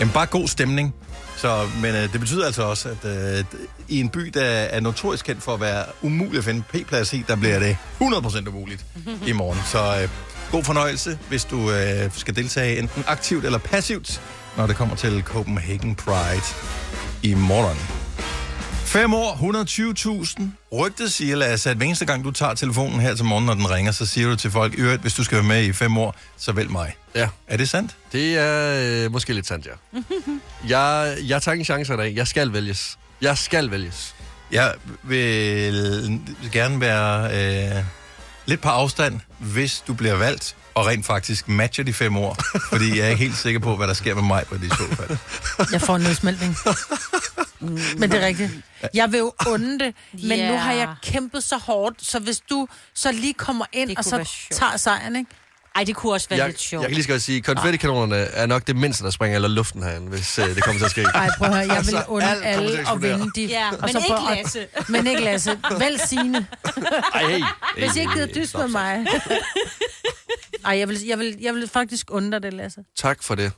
jamen, bare god stemning. Så, men øh, det betyder altså også, at øh, i en by, der er notorisk kendt for at være umulig at finde p-plads i, der bliver det 100% umuligt i morgen. Så øh, god fornøjelse, hvis du øh, skal deltage enten aktivt eller passivt, når det kommer til Copenhagen Pride i morgen. Fem år, 120.000. Rygtet siger, Lasse, at hver eneste gang, du tager telefonen her til morgen, når den ringer, så siger du til folk, øvrigt, hvis du skal være med i fem år, så vælg mig. Ja, Er det sandt? det er øh, måske lidt sandt, ja. jeg, jeg tager ingen chancer i dag. Jeg skal vælges. Jeg skal vælges. Jeg vil gerne være øh, lidt på afstand, hvis du bliver valgt, og rent faktisk matcher de fem år. Fordi jeg er ikke helt sikker på, hvad der sker med mig på det i så fald. Jeg får en nedsmeltning. Men det er rigtigt. Jeg vil jo unde det, men Ja. nu har jeg kæmpet så hårdt, så hvis du så lige kommer ind og så tager sejren, ikke? Ej, det kunne også være Jeg, lidt sjovt. jeg kan lige så godt sige, at konfettikanonerne er nok det mindste, der springer eller luften herinde, hvis øh, det kommer til at ske. Nej, prøv at høre, jeg vil Altså, unde alt at alle at eksplodere. vinde de... Ja, og men så ikke prøv- Lasse. Men ikke Lasse. Vælg Signe. Ej, hey. Hvis I ikke gider Hey, dyst med mig. Ej, jeg vil, jeg, vil, jeg vil faktisk dig det, Lasse. Tak for det.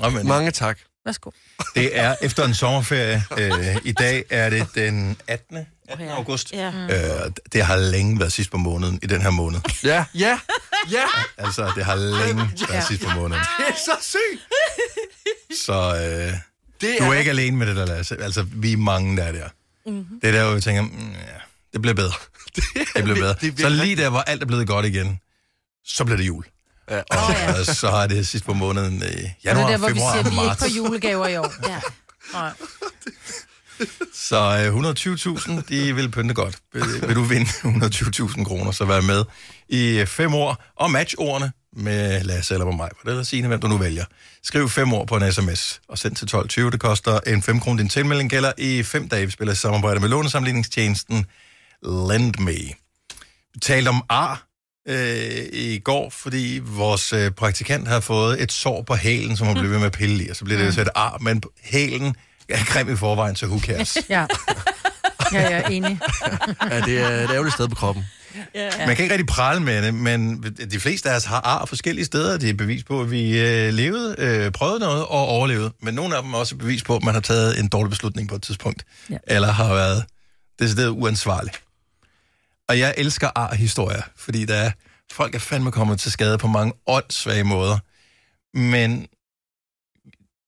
Nå, men, Mange tak. Værsgo. det er efter en sommerferie. Øh, I dag er det den 18. 18. august. Ja. Øh, det har længe været sidst på måneden, i den her måned. Ja, ja, ja. Altså, det har længe været sidst på måneden. Det er så sygt. Så øh, Det du er ikke alene med det der, Lasse. Altså, vi er mange, der er der. Mm-hmm. Det er der, hvor vi tænker, mm, ja, det bliver bedre. Det bliver bedre. det er så lige der, hvor alt er blevet godt igen, så bliver det jul. Ja. Og oh, ja. så er det sidst på måneden i Og det januar, er der, hvor vi februar, siger, at vi er ikke marts. på julegaver i år. Ja. Nej. Så øh, 120.000, de vil pynte godt. Vil, vil du vinde 120.000 kroner, så vær med i øh, fem år. Og match ordene med Lasse eller med mig, eller Signe, hvem du nu vælger. Skriv fem år på en sms og send til 12.20. Det koster en 5 kroner. Din tilmelding gælder i fem dage. Vi spiller i samarbejde med lånesamligningstjenesten LendMe. Vi talte om ar øh, i går, fordi vores øh, praktikant har fået et sår på hælen, som hun blev ved med at pille i, og så bliver det jo så et ar, men hælen er grim i forvejen, så who cares? Ja. Ja, jeg er enig. Ja, det er et ærgerligt sted på kroppen. Man kan ikke rigtig prale med det, men de fleste af os har ar forskellige steder. Det er bevis på, at vi øh, levede, øh, prøvede noget og overlevede. Men nogle af dem er også bevis på, at man har taget en dårlig beslutning på et tidspunkt. Ja. Eller har været decideret uansvarlig. Og jeg elsker ar-historier, fordi der er, folk er fandme kommet til skade på mange åndssvage måder. Men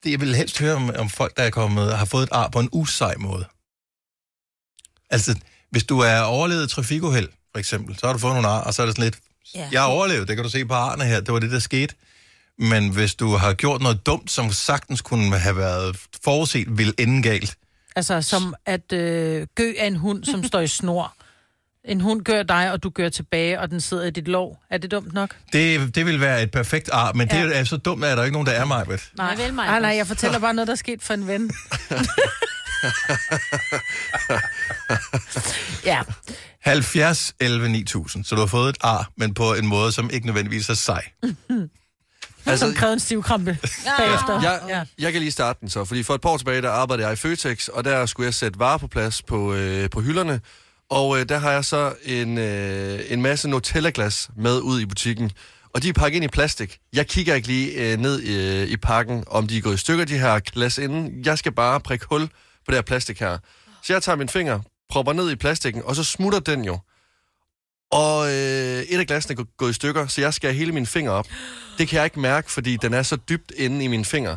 det, jeg vil helst høre om, om folk, der er kommet, har fået et ar på en usej måde. Altså, hvis du er overlevet et trafikuheld, for eksempel, så har du fået nogle ar, og så er det sådan lidt, Ja. jeg har overlevet, det kan du se på arne her, det var det, der skete. Men hvis du har gjort noget dumt, som sagtens kunne have været forudset, vil ende galt. Altså, som at øh, gø er en hund, som står i snor. En hund gør dig, og du gør tilbage, og den sidder i dit lov. Er det dumt nok? Det, det vil være et perfekt ar, men ja. det er så dumt, at der er ikke nogen, der er mig. Nej, vel, Maja. nej, nej, jeg fortæller bare noget, der er sket for en ven. ja, 70, 11, 9000. Så du har fået et ar, men på en måde, som ikke nødvendigvis er sej. altså, som krævede en stivkrampe bagefter. Jeg, Ja. jeg kan lige starte den så, fordi for et par år tilbage, der arbejdede jeg i Føtex, og der skulle jeg sætte varer på plads på, øh, på hylderne. Og øh, der har jeg så en, øh, en masse Nutella-glas med ud i butikken. Og de er pakket ind i plastik. Jeg kigger ikke lige øh, ned i, i pakken, om de er gået i stykker, de her glas inden. Jeg skal bare prikke hul på det her plastik her. Så jeg tager min finger, propper ned i plastikken, og så smutter den jo. Og øh, et af glasene er gå- gået i stykker, så jeg skærer hele min finger op. Det kan jeg ikke mærke, fordi den er så dybt inde i min finger.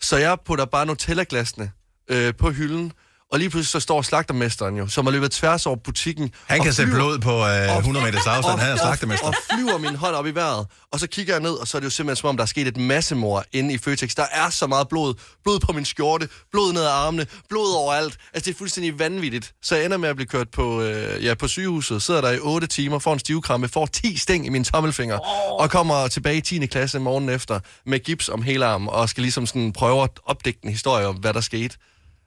Så jeg putter bare Nutella-glasene øh, på hylden, og lige pludselig så står slagtermesteren jo, som har løbet tværs over butikken. Han kan flyver- blod på øh, 100 meters afstand. Han er slagtermester. og flyver min hånd op i vejret, og så kigger jeg ned, og så er det jo simpelthen som om, der er sket et massemord inde i Føtex. Der er så meget blod. Blod på min skjorte, blod ned ad armene, blod overalt. Altså, det er fuldstændig vanvittigt. Så jeg ender med at blive kørt på, øh, ja, på sygehuset, sidder der i 8 timer, får en stivkrampe, får 10 sting i min tommelfinger, oh. og kommer tilbage i 10. klasse morgen efter med gips om hele armen, og skal ligesom sådan prøve at opdække en historie om, hvad der skete.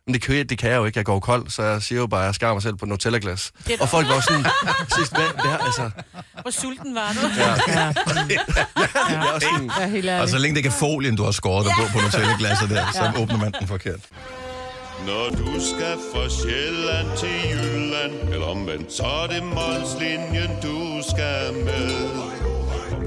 Men det kan, jeg- det kan jeg jo ikke. Jeg går kold, så jeg siger jo bare, at jeg skar mig selv på Nutella-glas. Det- Og folk var sådan, sidst, hvad, hvad, altså, Hvor sulten var du? ja, Ja, jeg var sådan, ja, helt Og ærligt. så længe det ikke er folien, du har skåret dig på på Nutella-glasset der, så åbner man den forkert. Når du skal fra Sjælland til Jylland Eller omvendt, så er det Molslinjen, du skal med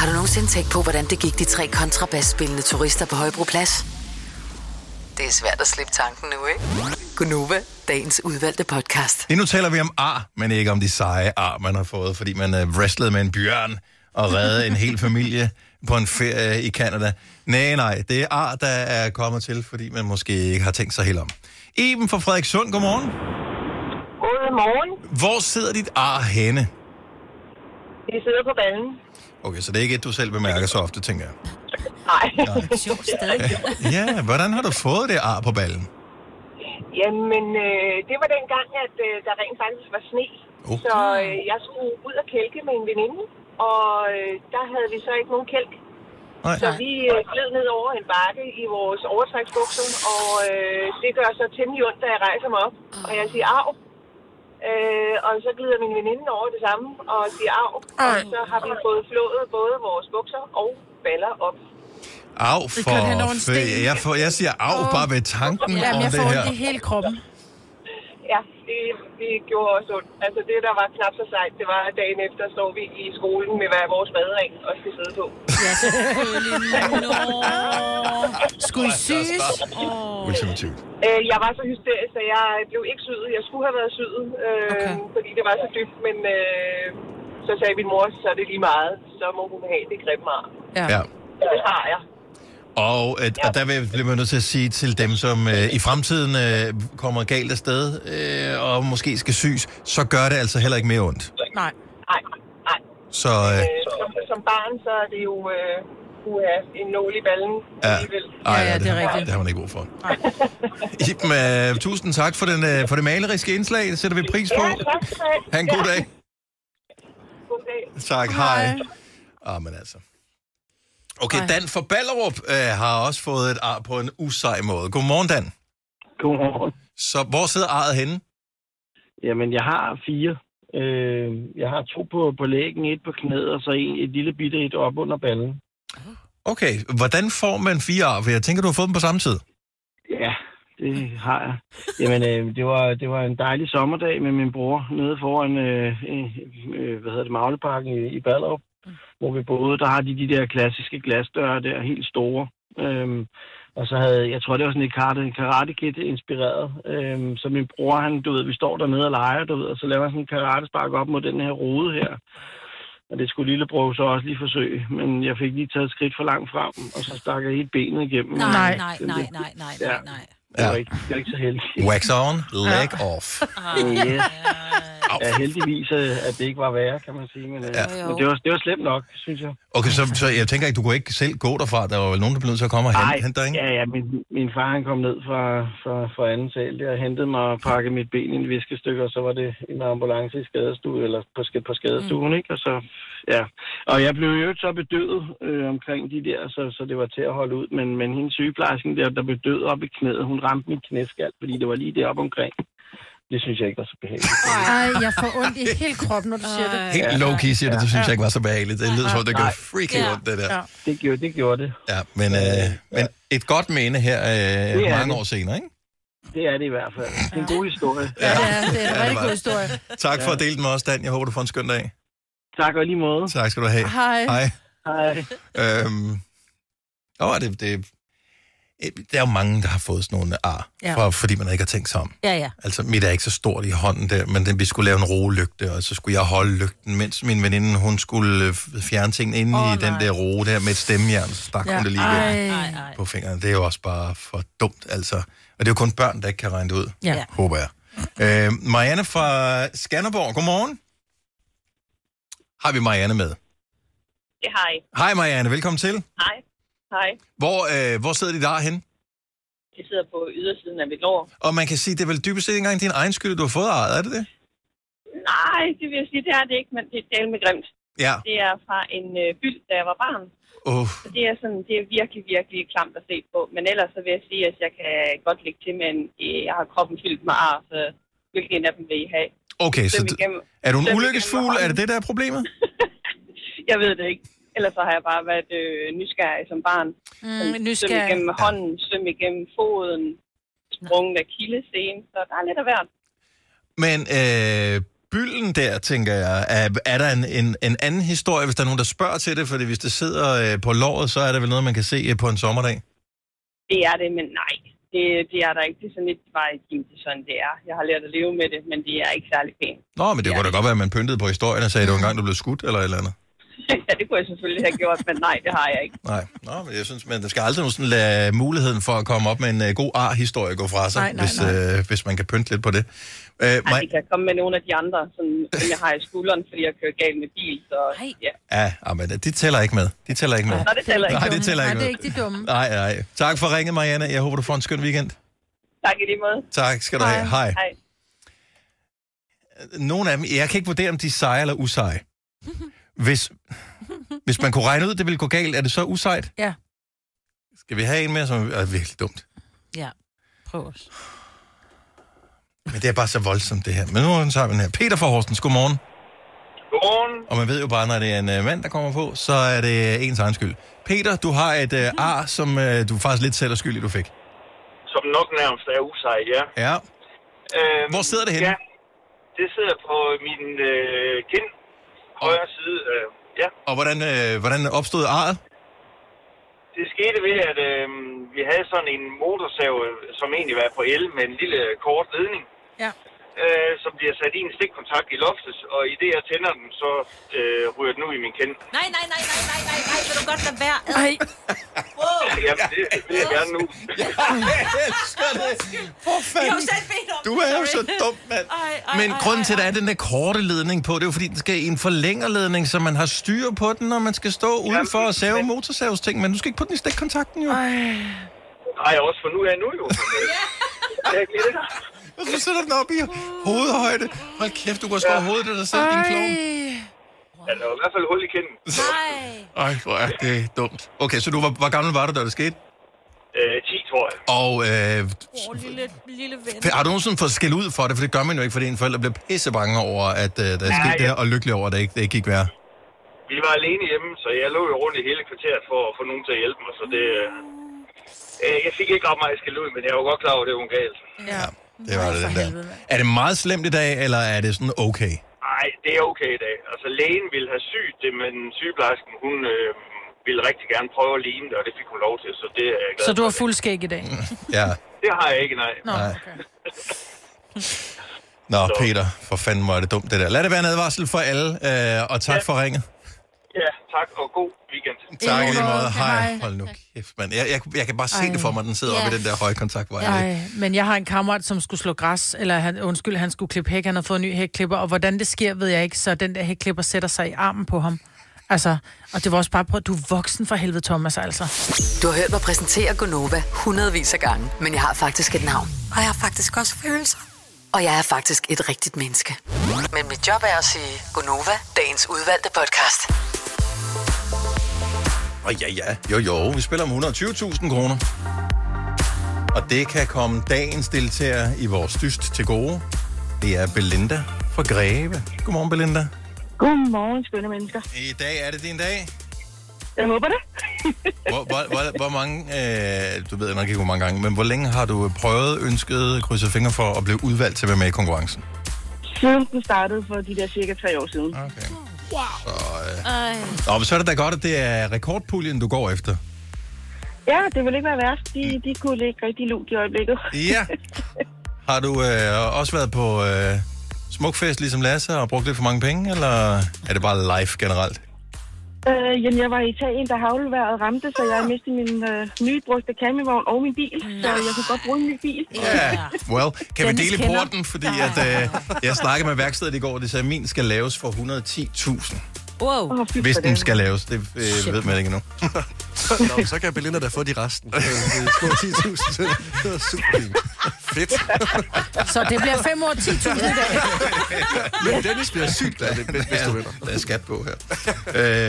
Har du nogensinde tænkt på, hvordan det gik de tre kontrabasspillende turister på Højbroplads? Det er svært at slippe tanken nu, ikke? Gunova, dagens udvalgte podcast. Lige nu taler vi om ar, men ikke om de seje ar, man har fået, fordi man uh, wrestlede med en bjørn og redde en hel familie på en ferie i Canada. Nej, nej, det er ar, der er kommet til, fordi man måske ikke har tænkt sig helt om. Iben fra Frederikssund, godmorgen. Godmorgen. Hvor sidder dit ar henne? Vi sidder på ballen. Okay, så det er ikke et, du selv bemærker så ofte, tænker jeg. Nej. Sjovt sted. Ja, hvordan har du fået det ar på ballen? Jamen, øh, det var dengang, at øh, der rent faktisk var sne. Oh. Så øh, jeg skulle ud og kælke med en veninde, og øh, der havde vi så ikke nogen kælk. Nej. Så vi øh, gled ned over en bakke i vores overtræksbukser, og øh, det gør så temmelig ondt, da jeg rejser mig op. Og jeg siger, af. Øh, og så glider min veninde over det samme og siger af. Og så har vi fået flået både vores bukser og baller op. Det for... kørte hen over en sten. fæ- Jeg, får, jeg siger au bare ved tanken Jamen, om jeg det får her. ondt i hele kroppen. Det, det gjorde også ondt. Altså det, der var knap så sejt, det var at dagen efter, står vi i skolen med hver vores badring og skal sidde på. Ja, selvfølgelig. Nå. Skulle I syes? Ultimativt. Øh, jeg var så hysterisk, at jeg blev ikke syet. Jeg skulle have været syet, øh, okay. fordi det var så dybt, men øh, så sagde min mor, så er det lige meget. Så må hun have det grimme ar. Ja. Ja. Så det har jeg. Og, øh, og der vil- bliver man nødt til at sige til dem, som øh, i fremtiden øh, kommer galt afsted øh, og måske skal syes, så gør det altså heller ikke mere ondt. Nej. Nej, nej. Så øh, Øh, som, som barn, så er det jo øh, uha, en nål i ballen ja, alligevel. ej, Ja, ja, det er det, rigtigt. det har man ikke brug for. Iben, øh, tusind tak for, den, øh, for det maleriske indslag. Det sætter vi pris på. Ja, tak. Ha' en god dag. God dag. Tak, hej. Ah, men altså. Okay, Dan fra Ballerup øh, har også fået et ar på en usej måde. Godmorgen, Dan. Godmorgen. Så hvor sidder arret henne? Jamen, jeg har fire. Øh, jeg har to på, på lægen, et på knæet, og så en, et lille bitte et op under ballen. Okay, hvordan får man fire ar? For jeg tænker, du har fået dem på samme tid. Ja, det har jeg. Jamen, øh, det, var, det var en dejlig sommerdag med min bror nede foran, øh, øh, hvad hedder det, Magleparken i, i Ballerup, hvor vi boede. Der har de de der klassiske glasdøre der, helt store. Øhm, og så havde, jeg tror, det var sådan et karate, karate kit inspireret. Øhm, så min bror, han, du ved, vi står dernede og leger, du ved, og så laver han sådan en karate spark op mod den her rode her. Og det skulle lillebror så også lige forsøge, men jeg fik lige taget et skridt for langt frem, og så stak jeg helt benet igennem. Nej, nej, nej, nej, nej, Ja. nej, nej. Det var, ikke, det var ikke så heldigt. Wax on, leg off. Yes. Ja, heldigvis, øh, at det ikke var værre, kan man sige. Men, ja. men det, var, det var slemt nok, synes jeg. Okay, så, så jeg tænker ikke, du kunne ikke selv gå derfra. Der var vel nogen, der blev nødt til at komme og hente, hente dig, ikke? ja, ja, min, min far han kom ned fra, fra, fra anden sal der og hentede mig og pakkede mit ben i en viskestykke, og så var det en ambulance i skadestue, eller på, på skadestuen, mm. ikke? Og så, ja. Og jeg blev jo så bedøvet øh, omkring de der, så, så det var til at holde ud, men, men hendes sygeplejersken der, der blev død op i knæet, hun ramte mit knæskald, fordi det var lige deroppe omkring. Det synes jeg ikke var så behageligt. Ej, jeg får ondt i hele kroppen, når du siger det. Helt low-key siger det, det synes jeg ikke var så behageligt. Det lyder som, om det Nej. freaking Ja. ondt, det der. Ja. Det gjorde det. Gjorde det. Ja, men, øh, men et godt minde her øh, er mange det. år senere, ikke? Det er det i hvert fald. Det er en god historie. Ja, det er, det er en Ja, rigtig god historie. Tak for at dele den med os, Dan. Jeg håber, du får en skøn dag. Tak og lige måde. Tak skal du have. Hej. Hej. Hej. Øhm, åh, det, det, Der er jo mange, der har fået sådan nogle ar, Ja. for, fordi man ikke har tænkt sig om. Ja, ja. Altså, mit er ikke så stort i hånden der, men den, vi skulle lave en roelygte, og så skulle jeg holde lygten, mens min veninde, hun skulle øh, fjerne tingene inde Åh, oh, i den nej. der roe der med et stemmejern, så stak Ja. hun det lige Ej. på fingrene. Det er jo også bare for dumt, altså. Og det er jo kun børn, der ikke kan regne det ud, Ja. håber jeg. Øh, Marianne fra Skanderborg, godmorgen. Har vi Marianne med? Det har I. Hej Marianne, velkommen til. Hej. Hej. Hvor, øh, hvor sidder de der hen? Jeg sidder på ydersiden af mit lår. Og man kan sige, det er vel dybest set ikke engang din egen skyld, du har fået ejet, er det det? Nej, det vil jeg sige, det er det ikke, men det er del med grimt. Ja. Det er fra en øh, byld, da jeg var barn. Uh. Så det er sådan, det er virkelig, virkelig klamt at se på. Men ellers så vil jeg sige, at jeg kan godt lægge til, men øh, jeg har kroppen fyldt med ar, så hvilken en af dem vil I have? Okay, så Svøm d- igennem- er du en ulykkesfugl? Er det det, der er problemet? Jeg ved det ikke. Ellers så har jeg bare været øh, nysgerrig som barn. Sådan, Svøm nysgerrig. igennem hånden, svøm igennem foden, sprunget af kildesen, så der er lidt af hvert. Men øh, bylden der, tænker jeg, er, er der en, en, en anden historie, hvis der er nogen, der spørger til det? Fordi hvis det sidder øh, på låret, så er det vel noget, man kan se øh, på en sommerdag? Det er det, men nej. Det, det er der ikke. Det er sådan lidt bare et det er sådan, det er. Jeg har lært at leve med det, men det er ikke særlig pænt. Nå, men det kunne da godt være, at man pyntede på historien og sagde, at det var en gang, du blev skudt eller et eller andet. ja, det kunne jeg selvfølgelig have gjort, men nej, det har jeg ikke. Nej, Nå, men jeg synes, man skal aldrig sådan lade muligheden for at komme op med en uh, god ar-historie gå fra sig, Nej, nej, hvis, nej. Øh, hvis man kan pynte lidt på det. Uh, Ej, det kan komme med nogle af de andre, som, som jeg har i skulderen, fordi jeg kører galt med bil. Så, ja. Ja, ah, men de tæller ikke med. De tæller ikke med. Nå, det tæller ikke. Nej, det tæller ikke Nej, det er med. ikke de dumme. Nej, nej. Tak for ringet, Marianne. Jeg håber, du får en skøn weekend. Tak i lige måde. Tak skal du have. Hej. Hej. Nogle af dem, jeg kan ikke vurdere, om de er seje eller useje. Hvis, hvis man kunne regne ud, at det ville gå galt, er det så usejt? Ja. Skal vi have en mere, som er virkelig dumt? Ja, prøv os. Men det er bare så voldsomt, det her. Men nu tager vi den her. Peter fra Horsens, godmorgen. Godmorgen. Og man ved jo bare, når det er en uh, mand, der kommer på, så er det ens egen skyld. Peter, du har et uh, ar, som uh, du faktisk lidt selv er skyld i, du fik. Som nok nærmest er usej, ja. Ja. Øhm, Hvor sidder det henne? Ja, det sidder på min øh, kind, højre side. Øh, ja. Og hvordan, uh, hvordan opstod arret? Det skete ved, at øh, vi havde sådan en motorsav, øh, som egentlig var på el med en lille kort ledning. Ja. Øh, som bliver sat i en stikkontakt i loftet, og i det jeg tænder den, så øh, ryger den ud i min kind. Nej, nej, nej, nej, nej, nej, nej, vil du godt lade være? Ej. Jamen, det vil jeg gerne nu. Jeg elsker det. For om Du er jo så dum, mand. Ej, ej, Men ej, grunden ej, til, at der er den der korte ledning på, det er jo fordi, den skal i en forlængerledning, så man har styr på den, når man skal stå udenfor og save motorsavsting. Men du skal ikke putte den i stikkontakten, jo. Nej, også for nu er jeg nu jo. Ja. Jeg. Og så sætter den op i hovedhøjde. Hold kæft, du kan slå hovedet af dig selv, din klovn. Ja, der var i hvert fald hul i kinden. Ej, hvor er det dumt. Okay, så du var, hvor gammel var du, da det skete? Øh, 10, tror jeg. Og øh, Åh, lille, lille ven. har du nogensinde fået skæld ud for det? For det gør man jo ikke, fordi en forælder bliver pisse bange over, at øh, der er Nej, sket det ja. her, og lykkelig over, at det ikke, det ikke gik værre. Vi var alene hjemme, så jeg lå jo rundt i hele kvarteret for at få nogen til at hjælpe mig, så det... Øh, jeg fik ikke ret meget skal ud, men jeg var godt klar over, at det var galt. Ja. Det var det, den der. Er det meget slemt i dag, eller er det sådan okay? Nej, det er okay i dag. Altså, lægen ville have sygt det, men sygeplejersken, hun øh, ville rigtig gerne prøve at ligne det, og det fik hun lov til, så det er jeg glad Så du har fuld skæg i dag? Ja. Det har jeg ikke, nej. Nå, Nej. Nå, Peter, for fanden hvor er det dumt det der. Lad det være en advarsel for alle, øh, og tak ja. for ringet. Ja, tak, og god weekend. Tak i lige måde. Hej. Hej. Hold nu kæft, mand. Jeg, jeg, jeg kan bare se Ej. det for mig, den sidder Ja. oppe i den der høje kontaktvej. Ej, men jeg har en kammerat, som skulle slå græs, eller han, undskyld, han skulle klippe hæk, han har fået en ny hækklipper, og hvordan det sker, ved jeg ikke, så den der hækklipper sætter sig i armen på ham. Altså, og det var også bare på, at du er voksen for helvede, Thomas, altså. Du har hørt mig præsentere Gonova hundredvis af gange, men jeg har faktisk et navn. Og jeg har faktisk også følelser. Og jeg er faktisk et rigtigt menneske. Men mit job er at sige Gonova, dagens udvalgte podcast. Og ja, ja, jo jo, vi spiller om 120.000 kroner. Og det kan komme dagens deltager i vores dyst til gode. Det er Belinda fra Greve. Godmorgen, Belinda. Godmorgen, skønne mennesker. I dag er det din dag. Jeg håber det. Hvor, hvor, hvor, hvor mange, øh, du ved nok ikke, hvor mange gange, men hvor længe har du prøvet, ønsket, krydset fingre for at blive udvalgt til at være med i konkurrencen? Siden den startede for de der cirka tre år siden. Okay. Ej. Nå, men så er det da godt, at det er rekordpuljen, du går efter. Ja, det ville ikke være værst. De, de kunne ligge rigtig lugt i øjeblikket. Ja. Har du øh, også været på øh, smukfest ligesom Lasse og brugt lidt for mange penge, eller er det bare live generelt? Øh, jamen, jeg var i Italien, da havlværet ramte, så jeg mistede min øh, nye brugte campingvogn og min bil. Så jeg kunne godt bruge en ny bil. Ja. Well, kan vi dele porten, fordi at, øh, jeg snakkede med værkstedet i går, og de sagde, at min skal laves for 110.000. Wow. Oh, Hvis den skal laves, det øh, ved man ikke endnu. Nå, så kan Belinda da få de resten. Øh, Det er små 10.000 til. Det var super fint. Fedt. Så det bliver 5 år 10.000 i dag. Men Dennis bliver sygt glad, hvis du vinder. Der er skat på her.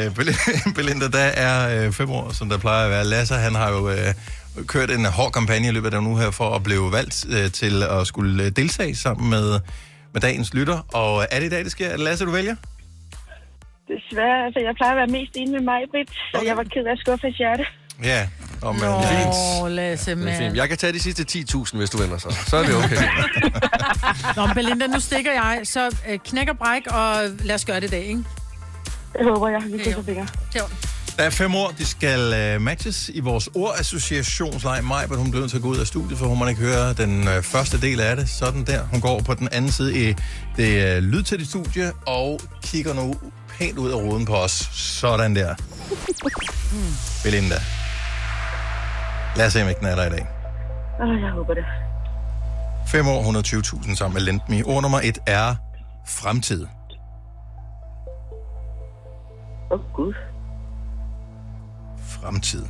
Øh, Bel- Belinda, der er øh, fem år, som der plejer at være. Lasse, han har jo øh, kørt en hård kampagne i løbet af den uge her, for at blive valgt øh, til at skulle øh, deltage sammen med, med dagens lytter. Og er det i dag, det sker? Er det Lasse, du vælger? Desværre, altså jeg plejer at være mest enig med mig, Britt. Så jeg var ked af at skuffe hans hjerte. Ja. Og man, Nå, Lasse, Det er fint. Jeg kan tage de sidste 10.000, hvis du vinder så. Så er det okay. Nå, Belinda, nu stikker jeg. Så øh, knæk og bræk, og lad os gøre det i dag, ikke? Det håber jeg. Vi kan fingre. Jo. Der er fem ord, de skal øh, matches i vores ordassociationsleg. Maj, men hun bliver nødt til at gå ud af studiet, for hun må ikke høre den øh, første del af det. Sådan der. Hun går på den anden side i det øh, lyd til det studie, og kigger nu pænt ud af ruden på os. Sådan der. Belinda. Lad os se, om ikke den er der i dag. Åh, jeg håber det. 5 år, 120.000 sammen med Lendme. Ord nummer et er fremtid. Åh, oh, Gud. Fremtid.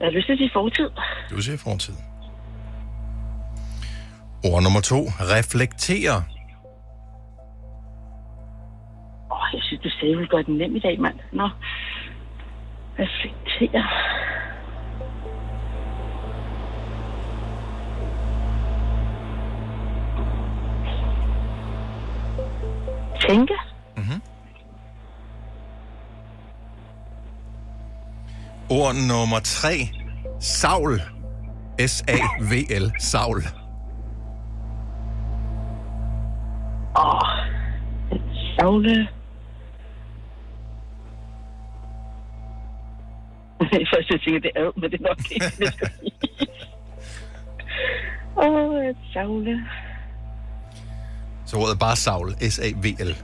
Jeg har lyst til at sige fortid. Du siger fortid. Ord nummer to. Reflektere. Du sagde, at vi gør den nem i dag, mand. Nå. Reflektere. Tænke. Mm-hmm. Ord nummer tre. Savl. S-A-V-L. Savl. Åh, oh, savle. Først jeg tænker, det er ad, men det er nok ikke, det skal sige. Åh, et savle. Så ordet er bare savl. S-A-V-L.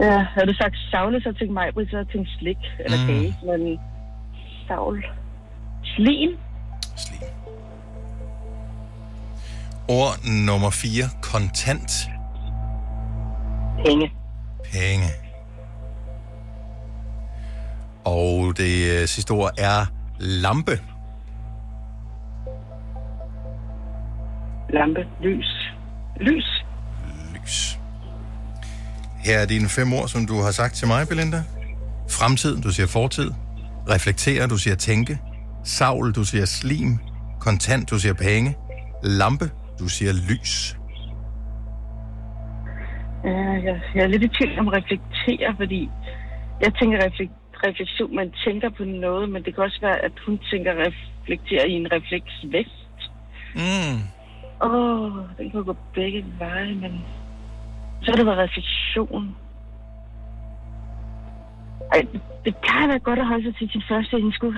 Ja, havde du sagt savle, så tænkte mig, så jeg tænkt slik eller Mm. kage, men savl. Slim. Ord nummer 4. Kontant. Penge. Penge. Og det øh, sidste ord er lampe. Lampe. Lys. Lys. Lys. Her er dine fem ord, som du har sagt til mig, Belinda. Fremtid, du siger fortid. Reflektere, du siger tænke. Savl, du siger slim. Kontant, du siger penge. Lampe, du siger lys. Ja, jeg, jeg er lidt i tvivl om reflektere, fordi jeg tænker reflek- refleksion, man tænker på noget, men det kan også være, at hun tænker reflektere i en refleksvest. Mm. Åh, oh, den kan gå begge veje, men så har det været refleksion. Ej, det kan være godt at holde sig til sin første indskud.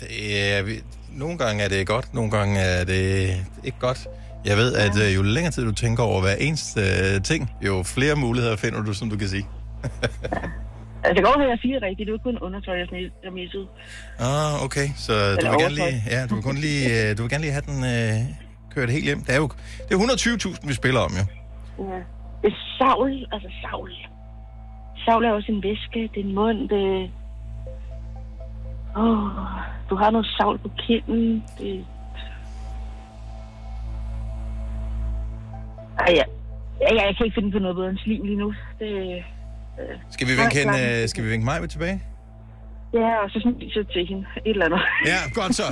Det er, nogle gange er det godt, nogle gange er det ikke godt. Jeg ved, at øh, jo længere tid du tænker over hver eneste øh, ting, jo flere muligheder finder du, som du kan sige. Altså, det går at jeg siger rigtigt. Det er jo kun undertøj, jeg missede. Ah, okay. Så du Eller vil, gerne lige, ja, du vil, kun lige, øh, du vil gerne lige have den øh, kørt helt hjem. Det er jo det er 120.000, vi spiller om, jo. Ja. Det er savl, altså savl. Savl er også en væske, det er en mund, det... Oh, du har noget savl på kinden, det... Ej. Ja, ja, jeg kan ikke finde på noget bedre end slim lige nu. Det, øh, Skal vi vinke, hende, øh, skal vi vinke mig med tilbage? Ja, og så smiser til hende et eller andet. Ja, godt så.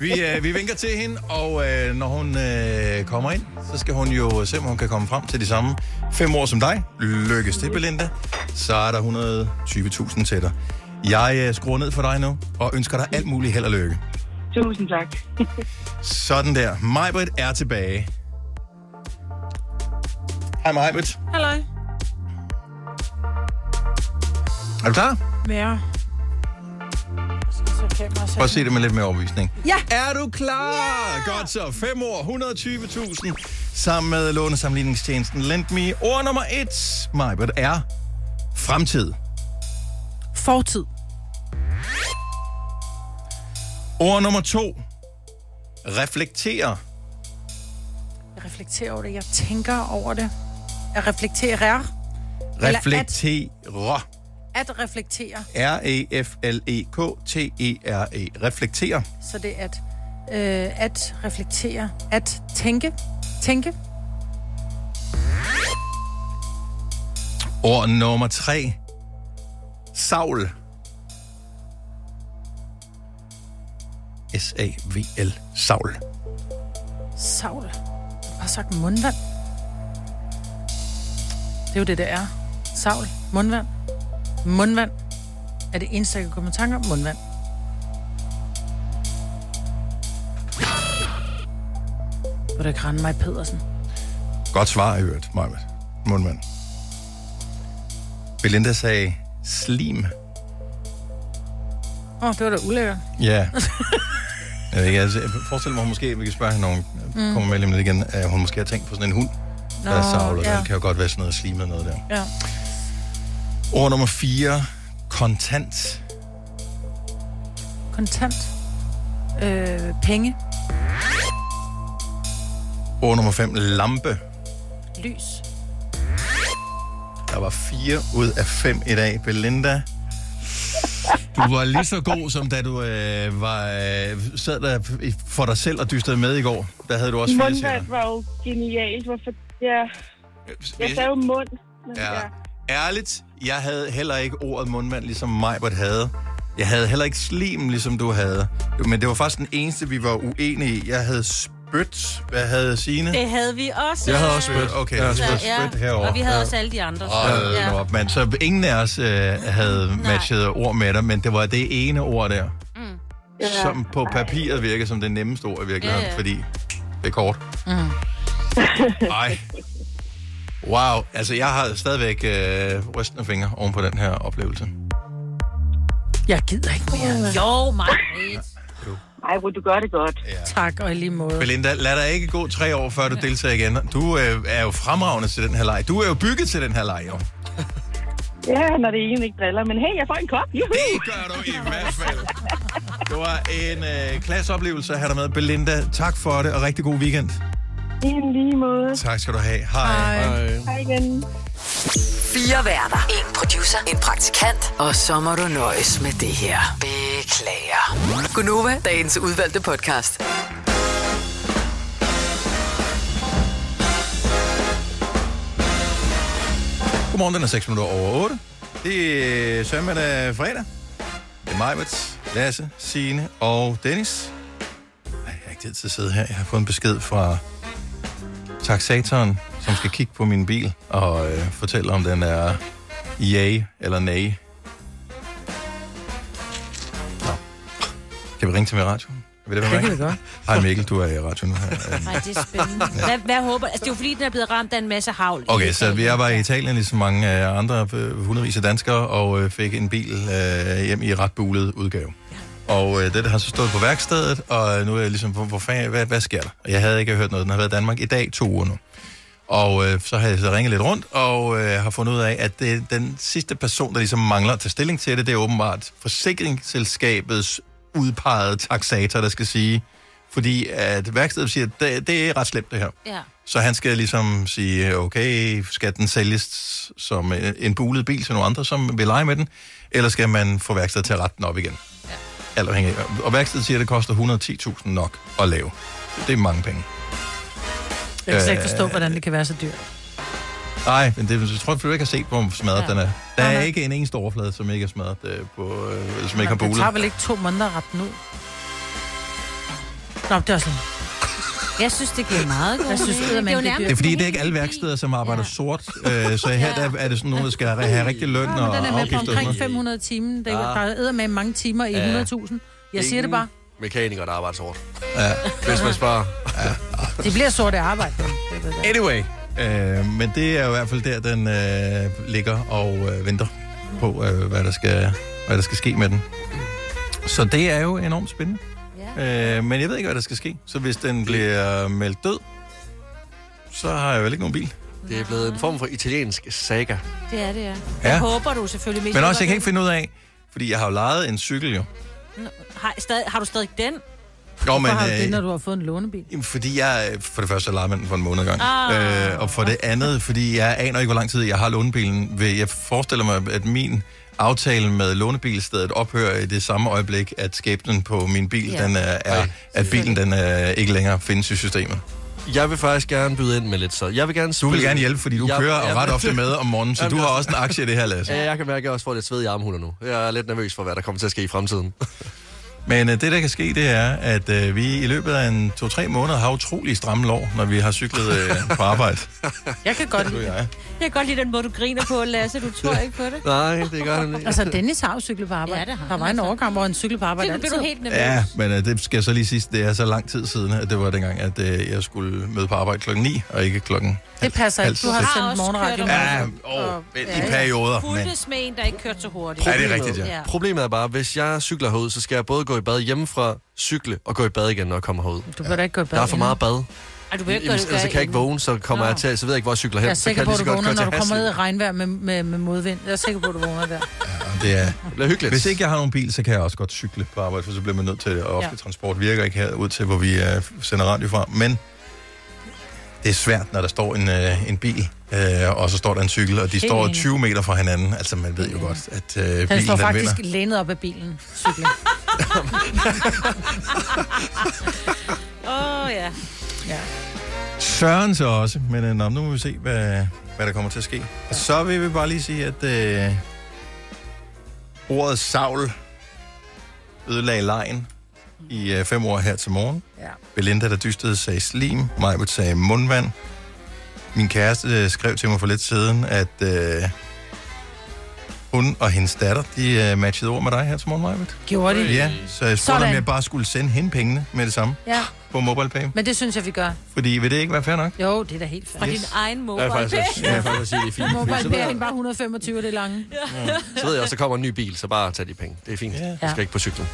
Vi, øh, vi vinker til hende, og øh, når hun øh, kommer ind, så skal hun jo se, om hun kan komme frem til de samme fem år som dig. Lykkes til, Belinda. Så er der 120.000 til dig. Jeg øh, skruer ned for dig nu, og ønsker dig alt muligt held og lykke. Tusind tak. Sådan der. Majbrit er tilbage. Hej Majbrit. Halløj. Er du klar? Ja. Prøv at se det med lidt mere overbevisning. Ja. Er du klar? Ja. Godt så. 5 år, 120.000. Sammen med lånesamligningstjenesten Lend Me. Ord nummer 1, Majbert, er fremtid. Fortid. Ord nummer 2, reflektere. Jeg reflekterer over det. Jeg tænker over det. Jeg reflekterer. Reflektere. At reflektere. E R-E-F-L-E-K-T-E-R-E. Reflektere. Så det er at, øh, at reflektere. At tænke. Tænke. Ord nummer 3, savl. S-A-V-L. Savl. Savl. Jeg har sagt mundvand. Det er jo det, det er. Savl. Mundvand. Mundvand. Er det eneste, jeg kan komme i tanke om? Mundvand. Hvor det grænne mig Pedersen. Godt svar, i øvrigt, Majbert. Mundmand. Belinda sagde slim. Åh, oh, det var da ulækkert. Ja. Jeg ved ikke, altså, jeg forestiller mig, at hun måske, vi kan spørge hende, når hun Mm. mm. kommer med lidt igen, at hun måske har tænkt på sådan en hund, Nå, der er savlet. ja. Det kan jo godt være sådan noget slimet noget der. Ja. Ord nummer 4, kontant. Kontant. Øh, penge. Ord nummer 5, lampe. Lys. Der var 4 ud af 5 i dag. Belinda, du var lige så god, som da du øh, var, øh, sad der for dig selv og dystede med i går. Der havde du også fire. Mundvand var jo genialt. Hvorfor? Ja. Jeg sagde jo mund. Men Ja. ja. Ærligt, jeg havde heller ikke ordet mundmand, ligesom Majbert havde. Jeg havde heller ikke slim, ligesom du havde. Men det var faktisk den eneste, vi var uenige i. Jeg havde spyt. Hvad havde Signe? Det havde vi også. Jeg havde også spyt. Okay, Ja, jeg havde ja. spyt herovre. Og vi havde Ja. også alle de andre. Hold Ja. op, mand. Så ingen af os øh, havde matchet ord med dig, men det var det ene ord der, Mm. som på papiret virker som det nemmeste ord i virkeligheden, Ja, ja. fordi det er kort. Mm. Ej. Wow, altså jeg har stadigvæk øh, rystende fingre oven på den her oplevelse. Jeg gider ikke mere. Jo, mig. Ej, hvor du gør det godt. Ja. Tak, og i lige måde. Belinda, lad dig ikke gå tre år, før du deltager igen. Du øh, er jo fremragende til den her leg. Du er jo bygget til den her leg, jo. Ja, når det ene ikke driller. Men hey, jeg får en kop. Juhu. Det gør du i hvert fald. Det var en øh, klasseoplevelse at have dig med. Belinda, tak for det, og rigtig god weekend. I en lige måde. Tak skal du have. Hej. Hej. Hej igen. Fire værter. En producer. En praktikant. Og så må du nøjes med det her. Beklager. Gunova, dagens udvalgte podcast. Godmorgen, den er 6 minutter over 8. Det er søndag fredag. Det er Majbert, Lasse, Signe og Dennis. Ej, jeg har ikke tid til at sidde her. Jeg har fået en besked fra taxatoren, som skal kigge på min bil og øh, fortælle, om den er yay eller nej. Nå. Kan vi ringe til min radio? Vil det være Det kan med? vi godt. Hej Mikkel, du er i radioen nu her. Nej, det er spændende. Hvad, hvad håber Altså, det er jo fordi, den er blevet ramt af en masse havl. Okay, så vi var i Italien, ligesom mange andre øh, hundredvis af danskere, og øh, fik en bil øh, hjem i ret bulet udgave. Og øh, det har så stået på værkstedet, og nu er jeg ligesom, hvor, hvor fanden, hvad, hvad sker der? Jeg havde ikke hørt noget, den har været i Danmark i dag to uger nu. Og øh, så har jeg så ringet lidt rundt, og øh, har fundet ud af, at det, den sidste person, der ligesom mangler at tage stilling til det, det er åbenbart forsikringsselskabets udpegede taxator, der skal sige, fordi at værkstedet siger, at det, det er ret slemt det her. Ja. Så han skal ligesom sige, okay, skal den sælges som en- en bulet bil til nogle andre, som vil lege med den, eller skal man få værkstedet til at rette den op igen? Alt afhængig. af- Og værkstedet siger, at det koster 110.000 nok at lave. Det er mange penge. Jeg kan slet ikke Øh, forstå, hvordan det kan være så dyrt. Nej, men det jeg tror jeg, du ikke har set, hvor smadret Ja. den er. Der er ikke en eneste overflade, som ikke er smadret øh, på, øh, eller som ikke har Det bulet. tager vel ikke to måneder at rette den ud? Nå, det er sådan. Jeg synes, det giver meget godt. Jeg synes, det er, det det Det er fordi, det er ikke alle værksteder, som arbejder ja. sort. Øh, så her der er det sådan nogen, der skal have rigtig løn Ja, og men den er med på afgifter. omkring noget. 500 timer. Det der er med mange timer i Ja. 100.000. Jeg siger det bare. Mekanikere, der arbejder sort. Ja. Hvis man sparer. Det bliver sort af arbejde. Anyway, øh, men det er jo i hvert fald der, den øh, ligger og øh, venter på, øh, hvad, der skal, hvad der skal ske med den. Så det er jo enormt spændende. Ja. Øh, men jeg ved ikke, hvad der skal ske. Så hvis den bliver meldt død, så har jeg vel ikke nogen bil. Det er blevet en form for italiensk saga. Det er det, ja. Ja. Jeg håber du selvfølgelig mest. Men også, jeg kan ikke finde ud af, fordi jeg har jo lejet en cykel jo. Har, stadig, har du stadig den? Jo, men, Hvorfor har du det, øh, når du har fået en lånebil? Jamen, fordi jeg, øh, for det første, man den for en måned gang. Ah. Øh, og for det andet, fordi jeg aner ikke, hvor lang tid jeg har lånebilen. Jeg forestiller mig, at min aftale med lånebilstedet ophører i det samme øjeblik, at skæbnen på min bil, Ja. den er, er at bilen den er, ikke længere findes i systemet. Jeg vil faktisk gerne byde ind med lidt så. Jeg vil gerne Du vil gerne hjælpe, fordi du Jeg- kører jeg- ret ofte med om morgenen, så Jamen, du har jeg- også en aktie i det her, Lasse. Ja, jeg kan mærke, at jeg også får lidt sved i armhuler nu. Jeg er lidt nervøs for, hvad der kommer til at ske i fremtiden. Men øh, det, der kan ske, det er, at øh, vi i løbet af en to-tre måneder har utrolig stramme lår, når vi har cyklet øh, på arbejde. Jeg kan godt lide. Jeg. Jeg kan godt lide den måde, du griner på, Lasse. Du tror ikke på det. Nej, det gør han ikke. Altså, Dennis har jo cyklet på arbejde. Ja, det har Der var en altså. overgang, hvor han cyklede på arbejde Det bliver du helt nervøs. Ja, men øh, det skal jeg så lige sige, det er så lang tid siden, at det var dengang, at øh, jeg skulle møde på arbejde klokken 9, og ikke klokken Det passer ikke. Du har sendt morgenradio. Ja, Og- ja, i ja. perioder. Men Fulgtes med en, der ikke kørte så hurtigt. Ja, det er rigtigt, ja. Problemet er bare, hvis jeg cykler herud, så skal jeg både gå i bad hjemmefra, cykle og gå i bad igen, når jeg kommer herud. Du bør da ikke gå i bad Der er for meget bad. Ej, du vil ikke Jamen, gøre det ellers så kan jeg ikke vågne, så kommer Nå. jeg til, så ved jeg ikke, hvor jeg cykler hen. Jeg er sikker på, at du vågner, når du kommer ned i regnvejr med, med, med modvind. Jeg er sikker på, at du vågner der. det er... Det bliver hyggeligt. Hvis ikke jeg har nogen bil, så kan jeg også godt cykle på arbejde, for så bliver man nødt til det. Og offentlig Ja. transport virker ikke herud til, hvor vi uh, sender radio fra. Men det er svært, når der står en, uh, en bil, uh, og så står der en cykel, og de står enig. 20 meter fra hinanden. Altså, man ved jo godt, at uh, bilen Den står den faktisk vinder. lænet op af bilen. Cykling. Åh, oh, ja. ja. Søren så også, men uh, nå, nu må vi se, hvad, hvad der kommer til at ske. Og så vil vi bare lige sige, at uh, ordet savl ødelagde lejen i uh, fem år her til morgen. Ja. Belinda, der dystede, sagde slim. Majbert sagde mundvand. Min kæreste øh, skrev til mig for lidt siden, at øh, hun og hendes datter, de øh, matchede ord med dig her til morgen, Majbert. Gjorde de? Ja, så jeg spurgte, om Sådan. jeg bare skulle sende hende pengene med det samme Ja, på MobilePay. men det synes jeg, vi gør. Fordi vil det ikke være fair nok? Jo, det er da helt fair. Fra din egen mobile Jeg vil faktisk, jeg vil faktisk sige, det er fint. Mobile Så Pay ved er jeg- bare 125 det lange. Så ved jeg også, der kommer en ny bil, så bare tag de penge. Det er fint. Jeg skal ikke på cyklen.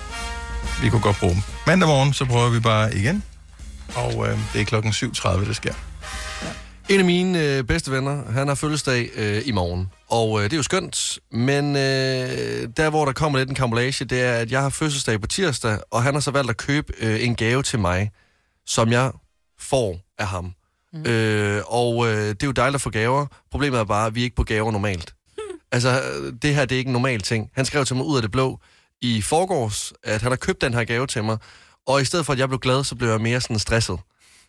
Vi kunne godt bruge dem. Mandag morgen, så prøver vi bare igen. Og øh, det er klokken 7.30, det sker. En af mine øh, bedste venner, han har fødselsdag øh, i morgen. Og øh, det er jo skønt, men øh, der hvor der kommer lidt en kambolage, det er, at jeg har fødselsdag på tirsdag, og han har så valgt at købe øh, en gave til mig, som jeg får af ham. Mm. Øh, og øh, det er jo dejligt at få gaver. Problemet er bare, at vi er ikke på gaver normalt. altså, øh, det her det er ikke en normal ting. Han skrev til mig ud af det blå i forgårs, at han har købt den her gave til mig, og i stedet for, at jeg blev glad, så blev jeg mere sådan stresset.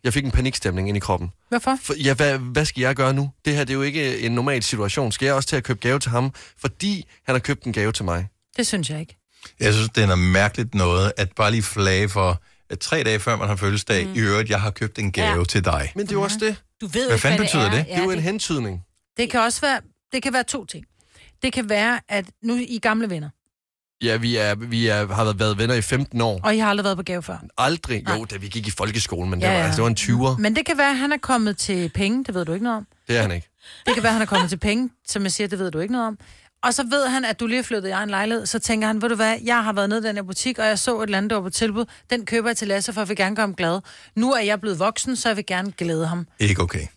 Jeg fik en panikstemning ind i kroppen. Hvorfor? For, ja, hvad, hvad skal jeg gøre nu? Det her det er jo ikke en normal situation. Skal jeg også til at købe gave til ham, fordi han har købt en gave til mig? Det synes jeg ikke. Jeg synes, det er noget mærkeligt noget, at bare lige flage for, at tre dage før man har fødselsdag, mm. i øvrigt, jeg har købt en gave Ja. ja. til dig. Men det er jo også det. Du ved Hvad fanden hvad betyder det? er. Det er jo en hentydning. Det kan også være, det kan være to ting. Det kan være, at nu I gamle venner, Ja, vi, er, vi er, har været- været venner i 15 år. og I har aldrig været på gave før. Aldrig. Jo, da vi gik i folkeskolen, men det, Ja, var, ja. altså, det var en 20'er. Men det kan være, at han er kommet til penge, det ved du ikke noget om. Det er han ikke. Det kan være, at han er kommet til penge, som jeg siger, det ved du ikke noget om. Og så ved han, at du lige har flyttet i egen lejlighed, så tænker han, ved du hvad, jeg har været nede i den her butik, og jeg så et eller andet, der var på tilbud. Den køber jeg til Lasse, for jeg vil gerne gøre ham glad. Nu er jeg blevet voksen, så jeg vil gerne glæde ham. Ikke okay.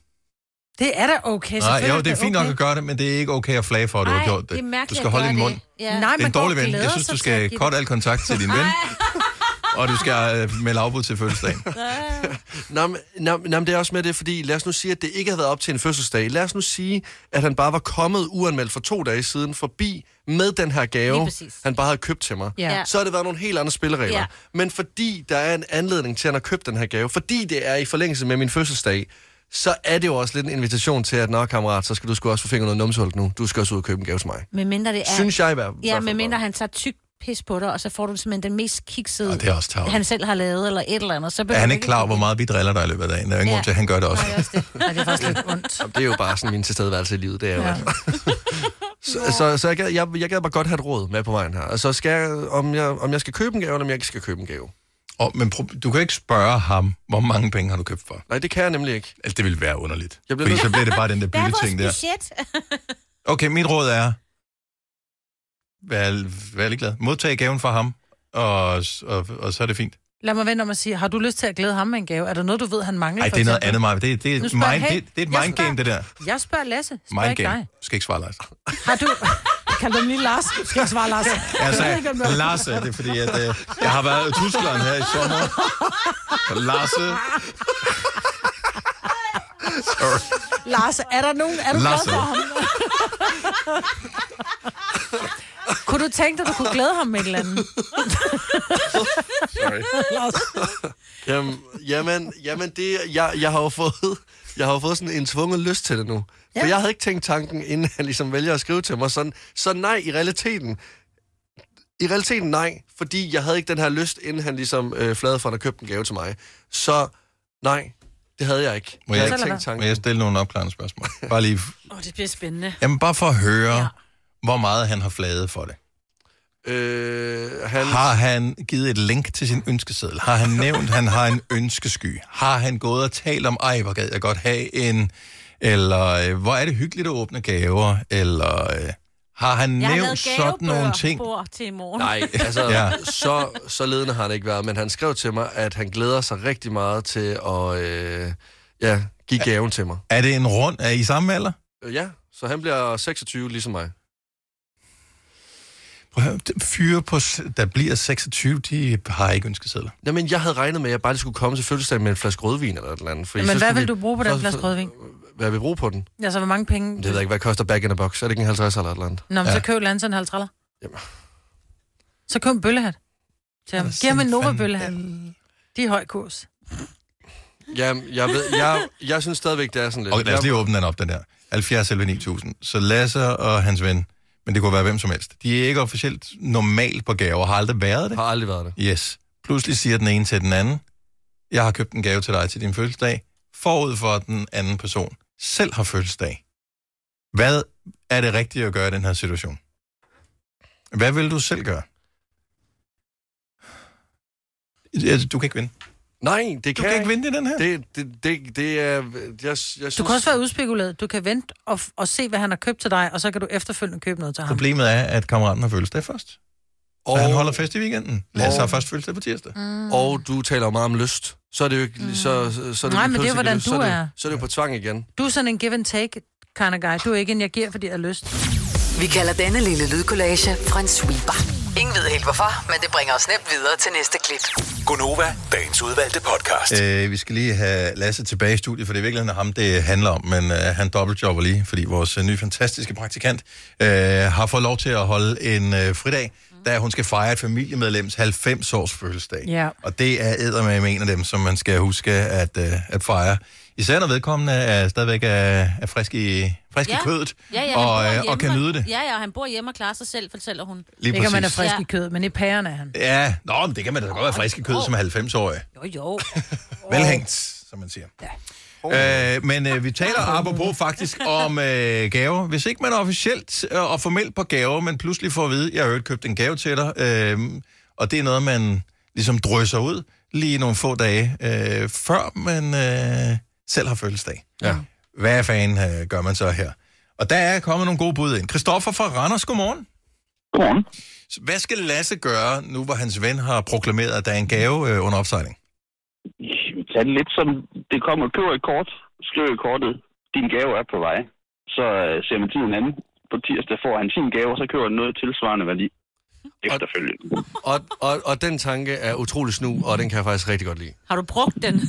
Det er da okay, Nej, selvfølgelig jo, det er fint okay. nok at gøre det, men det er ikke okay at flage for, at du har gjort det. det er mærkeligt du skal holde din det. mund. Ja. Nej, Det er man en dårlig ven. Jeg synes, du skal korte al kontakt til din ven, og du skal øh, melde afbud til fødselsdagen. Nå, men, nå, nå, men det er også med det, fordi lad os nu sige, at det ikke havde været op til en fødselsdag. Lad os nu sige, at han bare var kommet uanmeldt for to dage siden forbi med den her gave, præcis. han bare havde købt til mig. Ja. Så har det været nogle helt andre spilleregler. Ja. Men fordi der er en anledning til, at han har købt den her gave, fordi det er i forlængelse med min fødselsdag, så er det jo også lidt en invitation til, at nå, kammerat, så skal du sgu også få fingret noget numsehulk nu. Du skal også ud og købe en gave til mig. Men mindre det er... Synes jeg i hvert Ja, men mindre han tager tyk pis på dig, og så får du simpelthen den mest kiksede, Og det er også tarveligt. han selv har lavet, eller et eller andet. Så Er behøver han du ikke klar over, hvor meget vi driller dig i løbet af dagen? Der er ingen Ja. grund til, at han gør det også. Nej, det er faktisk lidt ondt. Jamen, det er jo bare sådan min tilstedeværelse i livet, det er jo. Ja. Ja. så, så, så jeg, gad, jeg, jeg gad bare godt have et råd med på vejen her. Altså, skal jeg, om, jeg, om jeg skal købe en gave, eller om jeg ikke skal købe en gave. Og, men pro- du kan ikke spørge ham, hvor mange penge har du købt for? Nej, det kan jeg nemlig ikke. Altså, det vil være underligt. Jeg bliver Fordi så bliver det bare den der er vores bytteting der. Okay, mit råd er, vær, vær ligeglad. Modtag gaven fra ham, og, og, og så er det fint. Lad mig vende om at sige, har du lyst til at glæde ham med en gave? Er der noget, du ved, han mangler? Nej, det er noget andet, Maja. Det, det, er mind, jeg- det, det er et mindgame, det der. Jeg spørger Lasse, ikke Mindgame. Du skal ikke svare, Lars. Har du... Kan du lige Lars? Skal jeg svare Lars? Jeg sagde, ikke, Lasse, det er fordi, at øh, jeg har været i Tyskland her i sommer. Lasse. Sorry. Lars, er der nogen... Er du glad Lasse. for ham? kunne du tænke dig, at du kunne glæde ham med et eller andet? Sorry. Lars. Jamen, jamen, jamen det, jeg, jeg har jo fået, jeg har jo fået sådan en tvunget lyst til det nu. For Ja. jeg havde ikke tænkt tanken, inden han ligesom vælger at skrive til mig. Så, så nej, i realiteten, i realiteten nej, fordi jeg havde ikke den her lyst, inden han ligesom øh, flade for, at købte en gave til mig. Så nej, det havde jeg ikke. Må jeg jeg, havde ikke tænkt må tanken. jeg stille nogle opklarende spørgsmål? Bare lige, Åh, oh, det bliver spændende. jamen bare for at høre, ja. hvor meget han har flaget for det. Øh, han... Har han givet et link til sin ønskeseddel? Har han nævnt, at han har en ønskesky? Har han gået og talt om, ej, hvor gad jeg godt have en... Eller, øh, hvor er det hyggeligt at åbne gaver? Eller øh, har han Jeg har nævnt sådan nogle ting? til i morgen. Nej, altså, Ja. så, så ledende har han ikke været, men han skrev til mig, at han glæder sig rigtig meget til at øh, ja, give gaven til mig. Er det en rund? Er I samme alder? Øh, Ja, så han bliver 26 ligesom mig. Prøv at høre, Fyre, på, der bliver 26, de har ikke ønskesedler. Jamen, jeg havde regnet med, at jeg bare lige skulle komme til fødselsdag med en flaske rødvin eller et eller andet. Fordi Men hvad vil vi- du bruge på den flaske rødvin? Hvad vil jeg bruge på den? Altså, hvor mange penge? Det ved jeg ikke, hvad koster back in a box. Er det ikke en 50 eller et eller andet? Nå, men så køb Lansen en halv træller. Så køb en bøllehat. Til ham. Giv ham en Nova bøllehat. De er høj kurs. Jamen, jeg, ved, jeg, jeg synes stadigvæk, det er sådan lidt... Okay, lad os lige åbne den op, den der. 70 11 9000. Så Lasse og hans ven, men det kunne være hvem som helst. De er ikke officielt normalt på gaver, har aldrig været det. Har aldrig været det. Yes. Pludselig siger den ene til den anden, jeg har købt en gave til dig til din fødselsdag, forud for den anden person selv har fødselsdag. Hvad er det rigtige at gøre i den her situation? Hvad vil du selv gøre? Du kan ikke vinde. Nej, det kan kan jeg ikke vinde i den her. Det, det, det, det er... Jeg, jeg synes, Du kan også være udspekuleret. Du kan vente og, og se, hvad han har købt til dig, og så kan du efterfølgende købe noget til ham. Problemet er, at kammeraten har fødselsdag først. Og, Og- han holder fest i weekenden. Lasse Og- har først fødselsdag på tirsdag. Mm. Og du taler meget om lyst. Så er det jo ikke... Mm. Så, så, så er det Nej, men det er, hvordan lyst. du så er. er. Det, så er det jo på tvang igen. Du er sådan en give and take kind of guy. Du er ikke en, jeg giver, fordi jeg har lyst. Vi kalder denne lille lydkollage en sweeper. Ingen ved helt hvorfor, men det bringer os nemt videre til næste klip. Gunova, dagens udvalgte podcast. Øh, vi skal lige have Lasse tilbage i studiet, for det er virkelig ham, det handler om. Men øh, han dobbeltjobber lige, fordi vores øh, nye fantastiske praktikant øh, har fået lov til at holde en øh, fridag, da hun skal fejre et familiemedlems 90-års fødselsdag. Ja. Og det er eddermame en af dem, som man skal huske at, øh, at fejre. Især når vedkommende er stadigvæk er, er frisk i, frisk i kødet, ja, ja, og, øh, hjemme og kan nyde det. Ja, ja, han bor hjemme og klarer sig selv, fortæller hun. Lige Ikke om man er frisk Ja. i kød, men i pærerne er han. Ja, nå, men det kan man da godt være frisk i kød som 90-årig. Jo, jo. Velhængt, som man siger. Ja. Øh, men øh, vi taler apropos faktisk om øh, gaver. Hvis ikke man er officielt øh, og formelt på gaver, men pludselig får at vide, jeg har jo købt en gave til dig, øh, og det er noget, man ligesom drysser ud lige nogle få dage, øh, før man øh, selv har fødselsdag. Ja. Hvad fanden øh, gør man så her? Og der er kommet nogle gode bud ind. Christoffer fra Randers, godmorgen. Godmorgen. Hvad skal Lasse gøre, nu hvor hans ven har proklameret, at der er en gave øh, under opsejling? Det lidt som, det kommer, køber et kort, skriver i kortet, din gave er på vej. Så øh, ser man tiden anden. På tirsdag får han sin gave, og så køber han noget tilsvarende værdi. Efterfølgende. Og, og, og den tanke er utrolig snu, og den kan jeg faktisk rigtig godt lide. Har du brugt den?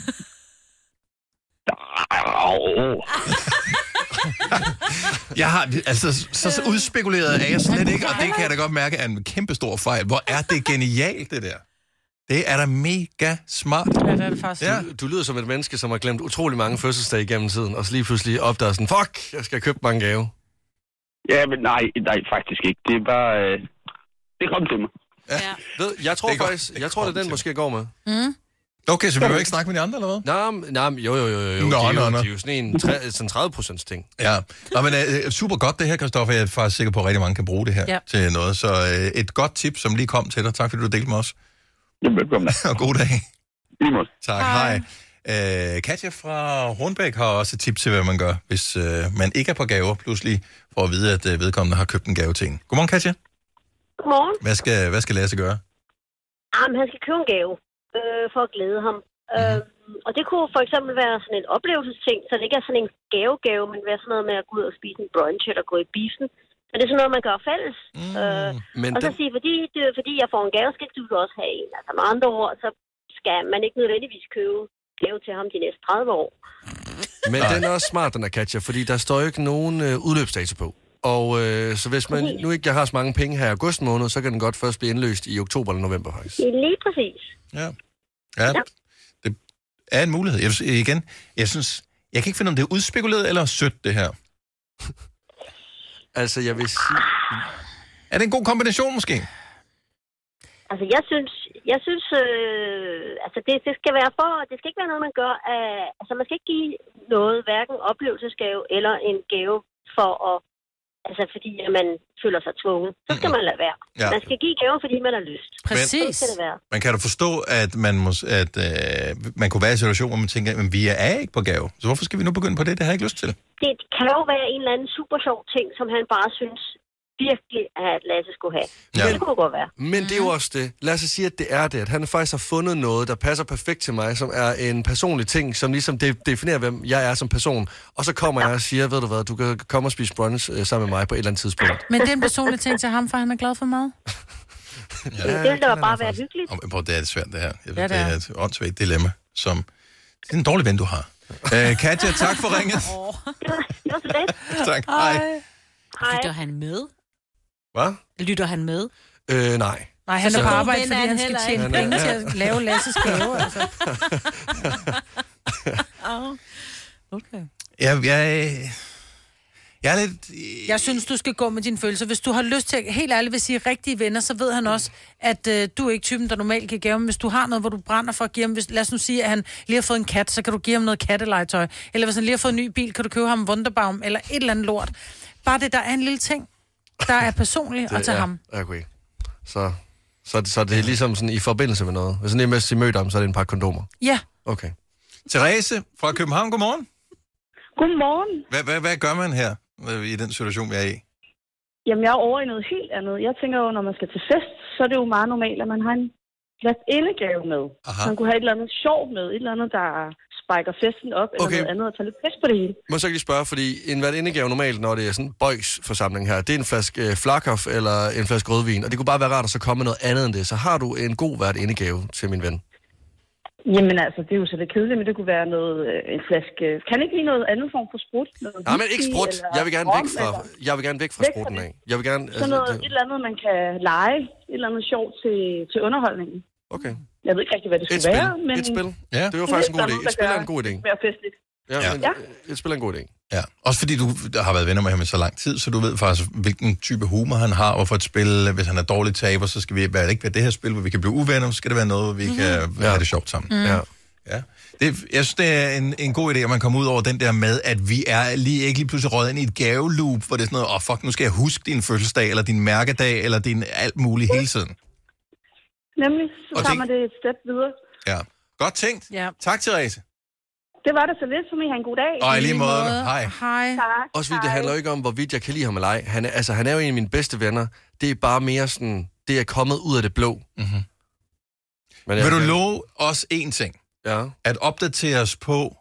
Jeg har, altså, så, så udspekuleret er jeg slet ikke, og det kan jeg da godt mærke er en kæmpe stor fejl. Hvor er det genialt, det der. Det er da mega smart. Ja, det er det faktisk. Ja. Du, du lyder som et menneske, som har glemt utrolig mange fødselsdage igennem tiden, og så lige pludselig opdager sådan, fuck, jeg skal købe en gave. Ja, men nej, nej, faktisk ikke. Det er bare... Øh, det kom til mig. Ja. Ved, jeg tror Det faktisk, jeg tror, det er den, måske går med. Mm. Okay, så vi vil ikke snakke med de andre, eller hvad? Nej, nej, jo, jo, jo, jo. Nå, det, er nå, jo, nå. det er jo sådan en tre, sådan 30 procents ting. Ja, Nå, men uh, super godt det her, Kristoffer. Jeg er faktisk sikker på, at rigtig mange kan bruge det her Ja. til noget. Så uh, et godt tip, som lige kom til dig. Tak fordi du delte med os. Jamen, velkommen. Og god dag. Måde. Tak, hej. hej. Uh, Katja fra Hornbæk har også et tip til, hvad man gør, hvis uh, man ikke er på gaver, pludselig får at vide, at uh, vedkommende har købt en gave til en. Godmorgen, Katja. Godmorgen. Hvad skal, hvad skal Lasse gøre? Jamen, han skal købe en gave øh, for at glæde ham. Mm. Øh, og det kunne for eksempel være sådan en oplevelsesting, så det ikke er sådan en gave-gave, men være sådan noget med at gå ud og spise en brunch eller gå i biffen. Så det er sådan noget, man gør fælles. Mm. Øh, Men og så den- sige, fordi, det, fordi jeg får en gave, skal du også have en. Altså med andre ord, så skal man ikke nødvendigvis købe gave til ham de næste 30 år. Men den er også smart, den er Katja, fordi der står jo ikke nogen øh, udløbsdato på. Og øh, så hvis man nu ikke har så mange penge her i august måned, så kan den godt først blive indløst i oktober eller november faktisk. Det er lige præcis. Ja. Ja, det er en mulighed. Jeg, synes- igen, jeg synes, jeg kan ikke finde, om det er udspekuleret eller sødt, det her. Altså, jeg vil sige... Er det en god kombination, måske? Altså, jeg synes, jeg synes øh, altså det, det, skal være for, det skal ikke være noget, man gør af, altså man skal ikke give noget, hverken oplevelsesgave eller en gave for at, altså fordi at man føler sig tvunget. Så skal man lade være. Ja. Man skal give gaven, fordi man har lyst. Præcis. Så skal det være. Man kan da forstå, at man, må, at, øh, man kunne være i en situation, hvor man tænker, men vi er ikke på gave. Så hvorfor skal vi nu begynde på det? Det har jeg ikke lyst til. Det kan jo være en eller anden super sjov ting, som han bare synes virkelig, at Lasse skulle have. Ja. Det kunne godt være. Men det er jo også det. Lad os sige, at det er det. At han faktisk har fundet noget, der passer perfekt til mig, som er en personlig ting, som ligesom de- definerer, hvem jeg er som person. Og så kommer jeg og siger, ved du hvad, du kan komme og spise brunch øh, sammen med mig på et eller andet tidspunkt. Men det er en personlig ting til ham, for han er glad for mad. Ja, det vil da bare være hyggeligt. Og, prøv, det er svært, det her. Jeg, Ja, ja, det det, er. er et åndssvagt dilemma, som... Det er en dårlig ven, du har. Øh, Katja, tak for ringet. Det var så lidt. tak. Hej. Lytter han med? Hvad? Lytter han med? Øh, nej. Nej, han Så er på arbejde, fordi han han skal tjene ikke. penge til at lave Lasses gave. Altså. Okay. Jeg, jeg, jeg er lidt... Jeg synes, du skal gå med dine følelser. Hvis du har lyst til, helt ærligt vil sige, rigtige venner, så ved han også, at øh, du er ikke typen, der normalt kan give ham. Hvis du har noget, hvor du brænder for at give ham, hvis, lad os nu sige, at han lige har fået en kat, så kan du give ham noget kattelegetøj. Eller hvis han lige har fået en ny bil, kan du købe ham en Wunderbaum, eller et eller andet lort. Bare det, der er en lille ting, der er personlig at tage ja, ham. Okay. Så, så, så det er ligesom sådan i forbindelse med noget. Hvis han lige mest møder ham, så er det en par kondomer. Ja. Okay. Therese fra København, godmorgen. Godmorgen. Hvad, hvad, hvad gør man her øh, i den situation, vi er i? Jamen, jeg er over i noget helt andet. Jeg tænker jo, når man skal til fest, så er det jo meget normalt, at man har en plads indegave med. Aha. Man kunne have et eller andet sjov med, et eller andet, der spiker festen op, eller Okay. noget andet, og tage lidt pis på det hele. Må jeg så lige spørge, fordi en hvert indegave normalt, når det er sådan en boys forsamling her, det er en flaske øh, Flakoff eller en flaske rødvin, og det kunne bare være rart at så komme noget andet end det. Så har du en god hvert indegave til min ven. Jamen altså, det er jo så lidt kedeligt, men det kunne være noget, øh, en flaske... Kan det ikke lige noget andet form for sprut? Noget Nej, men ikke sprut. Jeg vil gerne væk fra, eller- jeg vil gerne væk fra Væk sprutten det. af. Jeg vil gerne... Så noget, et eller andet, man kan lege. Et eller andet sjovt til, til underholdningen. Okay. Jeg ved ikke rigtig, hvad det Et skulle spil. være, men... Et spil. Ja. Det var faktisk en god idé. Et Et spil er en god idé. Være festligt. Ja, Ja. men et spil er en god idé. Ja, også fordi du har været venner med ham i så lang tid, så du ved faktisk, hvilken type humor han har, og for et spil, hvis han er dårlig taber, så skal vi være ikke være det her spil, hvor vi kan blive uvenner, så skal det være noget, hvor vi mm-hmm. kan Ja. have det sjovt sammen. Mm. Ja. Ja. Det, jeg synes, det er en, en god idé, at man kommer ud over den der med, at vi er lige ikke lige pludselig røget ind i et gaveloop, hvor det er sådan noget, åh oh, fuck, nu skal jeg huske din fødselsdag, eller din mærkedag, eller din alt muligt hele tiden. Nemlig, så Og tager det- man det et step videre. Ja. Godt tænkt. Ja. Tak, Therese. Det var det så lidt, som I har en god dag. Og i lige måde. Hej. Hej. Tak. Også fordi det handler jo ikke om, hvorvidt jeg kan lide ham eller ej. Han er, altså, han er jo en af mine bedste venner. Det er bare mere sådan, det er kommet ud af det blå. Mm-hmm. Men Vil du love os én ting? Ja. At opdatere os på,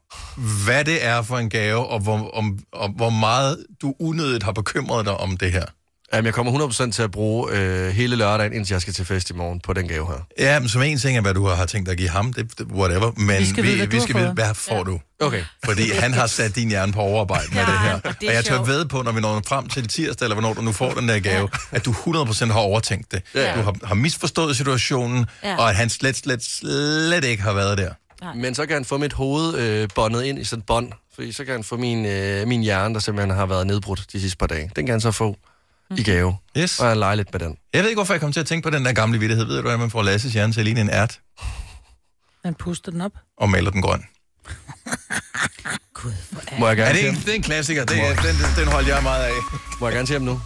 hvad det er for en gave, og hvor, om, og hvor meget du unødigt har bekymret dig om det her. Jamen, jeg kommer 100% til at bruge øh, hele lørdagen, indtil jeg skal til fest i morgen på den gave her. Ja, men som en ting er, hvad du har tænkt dig at give ham, det, det whatever, men Vi skal vide, hvad vi, vi skal vide, hvad får du? Okay. Fordi han har sat din hjerne på overarbejde med det her. det Og jeg tør ved på, når vi når frem til tirsdag, eller hvornår du nu får den der gave, at du 100% har overtænkt det. Ja. Du har, har misforstået situationen, Ja. og at han slet, slet, slet ikke har været der. Men så kan han få mit hoved øh, bondet ind i sådan et bånd, fordi så kan han få min, øh, min hjerne, der simpelthen har været nedbrudt de sidste par dage. Den kan han så få i gave. Yes. Og jeg leger lidt med den. Jeg ved ikke, hvorfor jeg kom til at tænke på den der gamle vittighed. Ved du, at man får Lasses hjerne til at ligne en ært Han puster den op. og maler den grøn? Må jeg gerne er det, en, det er en klassiker. Det, er- den, den, holder jeg meget af. Må jeg gerne til ham nu?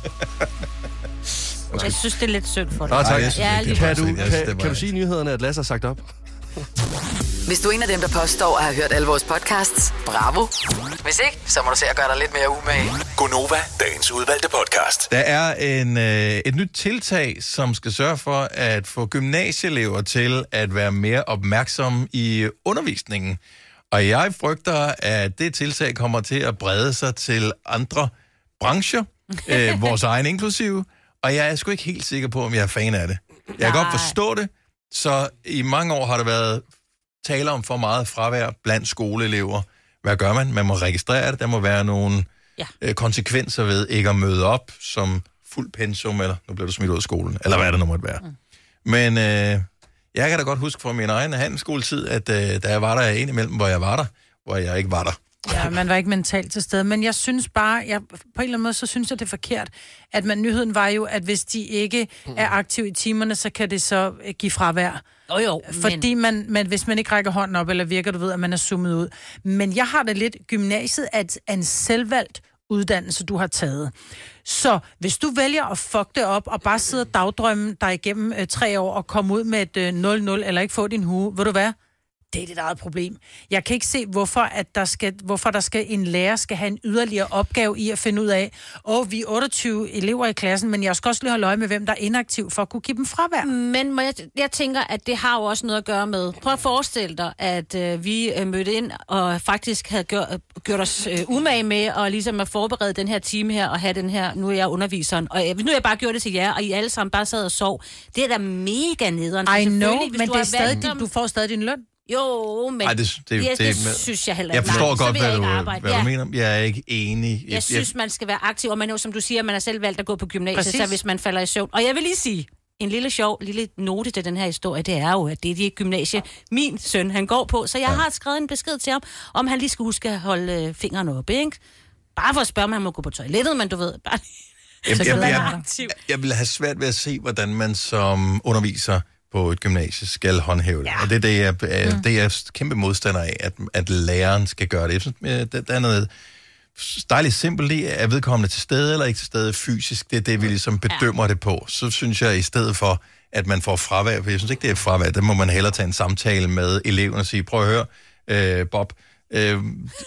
Jeg synes, det er lidt synd for dig. Nå, tak. Ja, lige kan, du, Jeg synes, det er kan, kan bare- du sige nyhederne, at Lasse har sagt op? Hvis du er en af dem, der påstår at have hørt alle vores podcasts, bravo. Hvis ikke, så må du se at gøre dig lidt mere umage. Gonova, dagens udvalgte podcast. Der er en, øh, et nyt tiltag, som skal sørge for at få gymnasieelever til at være mere opmærksomme i undervisningen. Og jeg frygter, at det tiltag kommer til at brede sig til andre brancher, øh, vores egen inklusive, og jeg er sgu ikke helt sikker på, om jeg er fan af det. Jeg kan godt forstå det, så i mange år har der været tale om for meget fravær blandt skoleelever. Hvad gør man? Man må registrere det. Der må være nogle Ja. øh, konsekvenser ved ikke at møde op som fuld pensum, eller nu bliver du smidt ud af skolen, eller hvad det nu måtte være. Mm. Men øh, jeg kan da godt huske fra min egen handelsskoletid, at øh, da jeg var der en imellem, hvor jeg var der, hvor jeg ikke var der. Ja, man var ikke mentalt til stede. Men jeg synes bare, jeg, på en eller anden måde, så synes jeg, det er forkert. At man, nyheden var jo, at hvis de ikke er aktive i timerne, så kan det så øh, give fravær. Jo, jo, Fordi man, man, hvis man ikke rækker hånden op, eller virker, du ved, at man er zoomet ud. Men jeg har det lidt, gymnasiet et- er en selvvalgt uddannelse, du har taget. Så hvis du vælger at fuck det op, og bare sidde og dagdrømme dig igennem øh, tre år, og komme ud med et øh, 0-0, eller ikke få din hue, ved du hvad? Det er dit eget problem. Jeg kan ikke se, hvorfor, at der skal, hvorfor der skal, en lærer skal have en yderligere opgave i at finde ud af, åh, vi er 28 elever i klassen, men jeg skal også lige holde øje med, hvem der er inaktiv, for at kunne give dem fravær. Men jeg, jeg tænker, at det har jo også noget at gøre med... Prøv at forestille dig, at øh, vi øh, mødte ind og faktisk havde gjort, gjort os øh, umage med og ligesom at forberede den her time her og have den her... Nu er jeg underviseren, og øh, nu har jeg bare gjort det til jer, og I alle sammen bare sad og sov. Det er da mega nederen. I Selvfølgelig, know, men det er stadig, du får stadig din løn. Jo, men Ej, det, det, ja, det, det, synes jeg heller Jeg ikke. forstår Nej, så godt, hvad jeg du, arbejde. hvad Ja. du mener. Jeg er ikke enig. Jeg synes, man skal være aktiv, og man jo, som du siger, man har selv valgt at gå på gymnasiet, Præcis. så hvis man falder i søvn. Og jeg vil lige sige, en lille sjov, lille note til den her historie, det er jo, at det er de gymnasie, min søn, han går på. Så jeg ja. har skrevet en besked til ham, om han lige skal huske at holde øh, fingrene oppe, ikke? Bare for at spørge, om han må gå på toilettet, men du ved, bare Jeg, Så jeg, jeg, jeg, jeg vil have svært ved at se, hvordan man som underviser på et gymnasie skal håndhæve det. Ja. Og det er det, jeg, mm. det er jeg kæmpe modstander af, at, at læreren skal gøre det. Jeg synes, øh, der, der er noget dejligt simpelt i, er vedkommende til stede eller ikke til stede fysisk. Det er det, vi ligesom bedømmer ja. det på. Så synes jeg, i stedet for, at man får fravær, for jeg synes ikke, det er fravær, der må man hellere tage en samtale med eleven og sige, prøv at høre, øh, Bob, øh,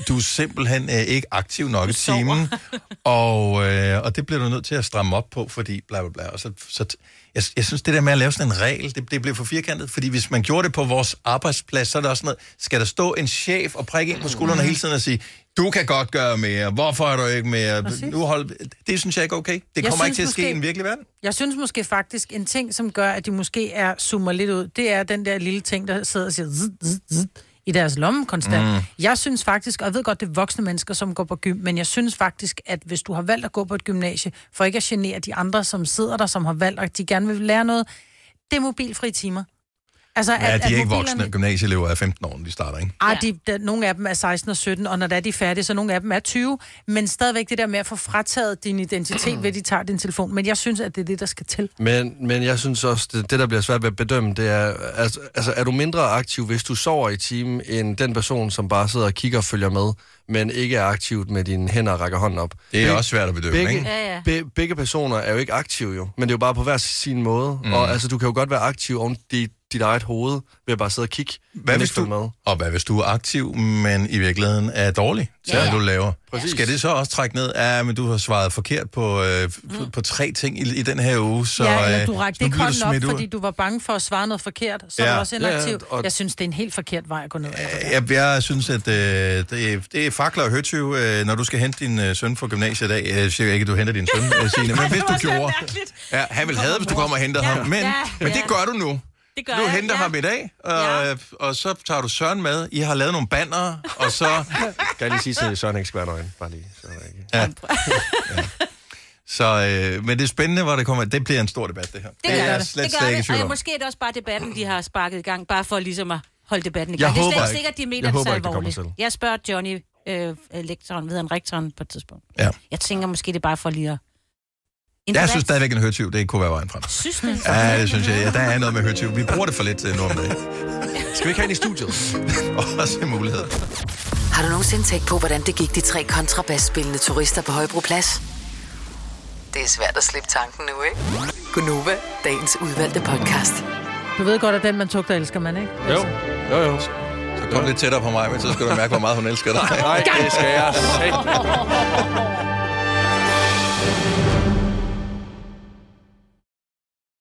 du er simpelthen øh, ikke aktiv nok i timen, og, øh, og det bliver du nødt til at stramme op på, fordi bla bla bla. Og så, så jeg, jeg synes, det der med at lave sådan en regel, det, det bliver for firkantet, fordi hvis man gjorde det på vores arbejdsplads, så er der også noget, skal der stå en chef og prikke ind på skuldrene hele tiden og sige, du kan godt gøre mere, hvorfor er du ikke mere? Nu hold, det synes jeg ikke er okay. Det Jeg kommer ikke til at ske i måske- en virkelig verden. Jeg synes måske faktisk, en ting, som gør, at de måske er zoomer lidt ud, det er den der lille ting, der sidder og siger zzz, zzz, zzz, i deres lomme konstant. Mm. Jeg synes faktisk, og jeg ved godt, det er voksne mennesker, som går på gym, men jeg synes faktisk, at hvis du har valgt at gå på et gymnasie, for ikke at genere de andre, som sidder der, som har valgt, at de gerne vil lære noget, det er mobilfri timer. Altså, Ja, de er ikke mobilerne- voksne. Gymnasieelever er 15 år, når de starter, ikke? ej, de, der, nogle af dem er 16 og 17, og når der er de er færdige, så nogle af dem er 20. Men stadigvæk det der med at få frataget din identitet ved, at de tager din telefon. Men jeg synes, at det er det, der skal til. Men, men jeg synes også, det, det der bliver svært ved at bedømme, det er, altså, altså er du mindre aktiv, hvis du sover i timen, end den person, som bare sidder og kigger og følger med, men ikke er aktivt med dine hænder og rækker hånden op? Det er Beg- også svært at bedømme, begge, ikke? Ja, ja. Be, begge personer er jo ikke aktive jo, men det er jo bare på hver sin måde. Mm. Og altså, du kan jo godt være aktiv oven dit, dit eget hoved, ved at bare sidde og kigge. Hvad hvis du, med. og hvad hvis du er aktiv, men i virkeligheden er dårlig til, Ja, ja, ja. du laver? Præcis. Skal det så også trække ned? Ja, men du har svaret forkert på, øh, på, på tre ting i, i den her uge, så, ja, eller øh, du rakte ikke hånden op, ud. fordi du var bange for at svare noget forkert. Så Ja. ja. er du også Ja, ja, inaktiv. og- Jeg synes, det er en helt forkert vej at gå ned. ad. Jeg, jeg synes, at øh, det, er- det er fakler og høtyv, øh, når du skal hente din øh, søn fra gymnasiet i dag. Jeg siger ikke, at du henter din søn, øh, Signe, men hvis du gjorde... Ja, han vil have, hvis du kommer og henter ham. Men, Ja, men det ja. gør du nu. Det gør Du jeg, henter ja. ham i dag, og, ja. og så tager du Søren med. I har lavet nogle banner, og så... Kan jeg lige sige til Søren ikke skal være nøgen? Bare lige. Så er ikke. Ja. ja. Så, øh, men det er spændende, hvor det kommer. Det bliver en stor debat, det her. Det gør er jeg det. slet, det slet gør det. Og om. måske er det også bare debatten, de har sparket i gang, bare for ligesom at holde debatten i Jeg gang. det er håber slet ikke. ikke sikkert, de mener Jeg det håber så det alvorligt. til. Jeg spørger Johnny, øh, lektoren, ved han rektoren på et tidspunkt. Ja. Jeg tænker måske, det er bare for lige at... En Jeg synes stadigvæk, en høtyv, det kunne være vejen frem. Synes du? Ja, det synes jeg. Ja, der er noget med høtyv. Vi bruger det for lidt til nu om dagen. Skal vi ikke have en i studiet? Også en mulighed. Har du nogensinde tænkt på, hvordan det gik de tre kontrabasspillende turister på Højbroplads? Det er svært at slippe tanken nu, ikke? Gunova, dagens udvalgte podcast. Du ved godt, at den, man tugter, elsker man, ikke? Jo, jo, jo. Så Kom lidt tættere på mig, men så skal du mærke, hvor meget hun elsker dig. Nej, det skal jeg.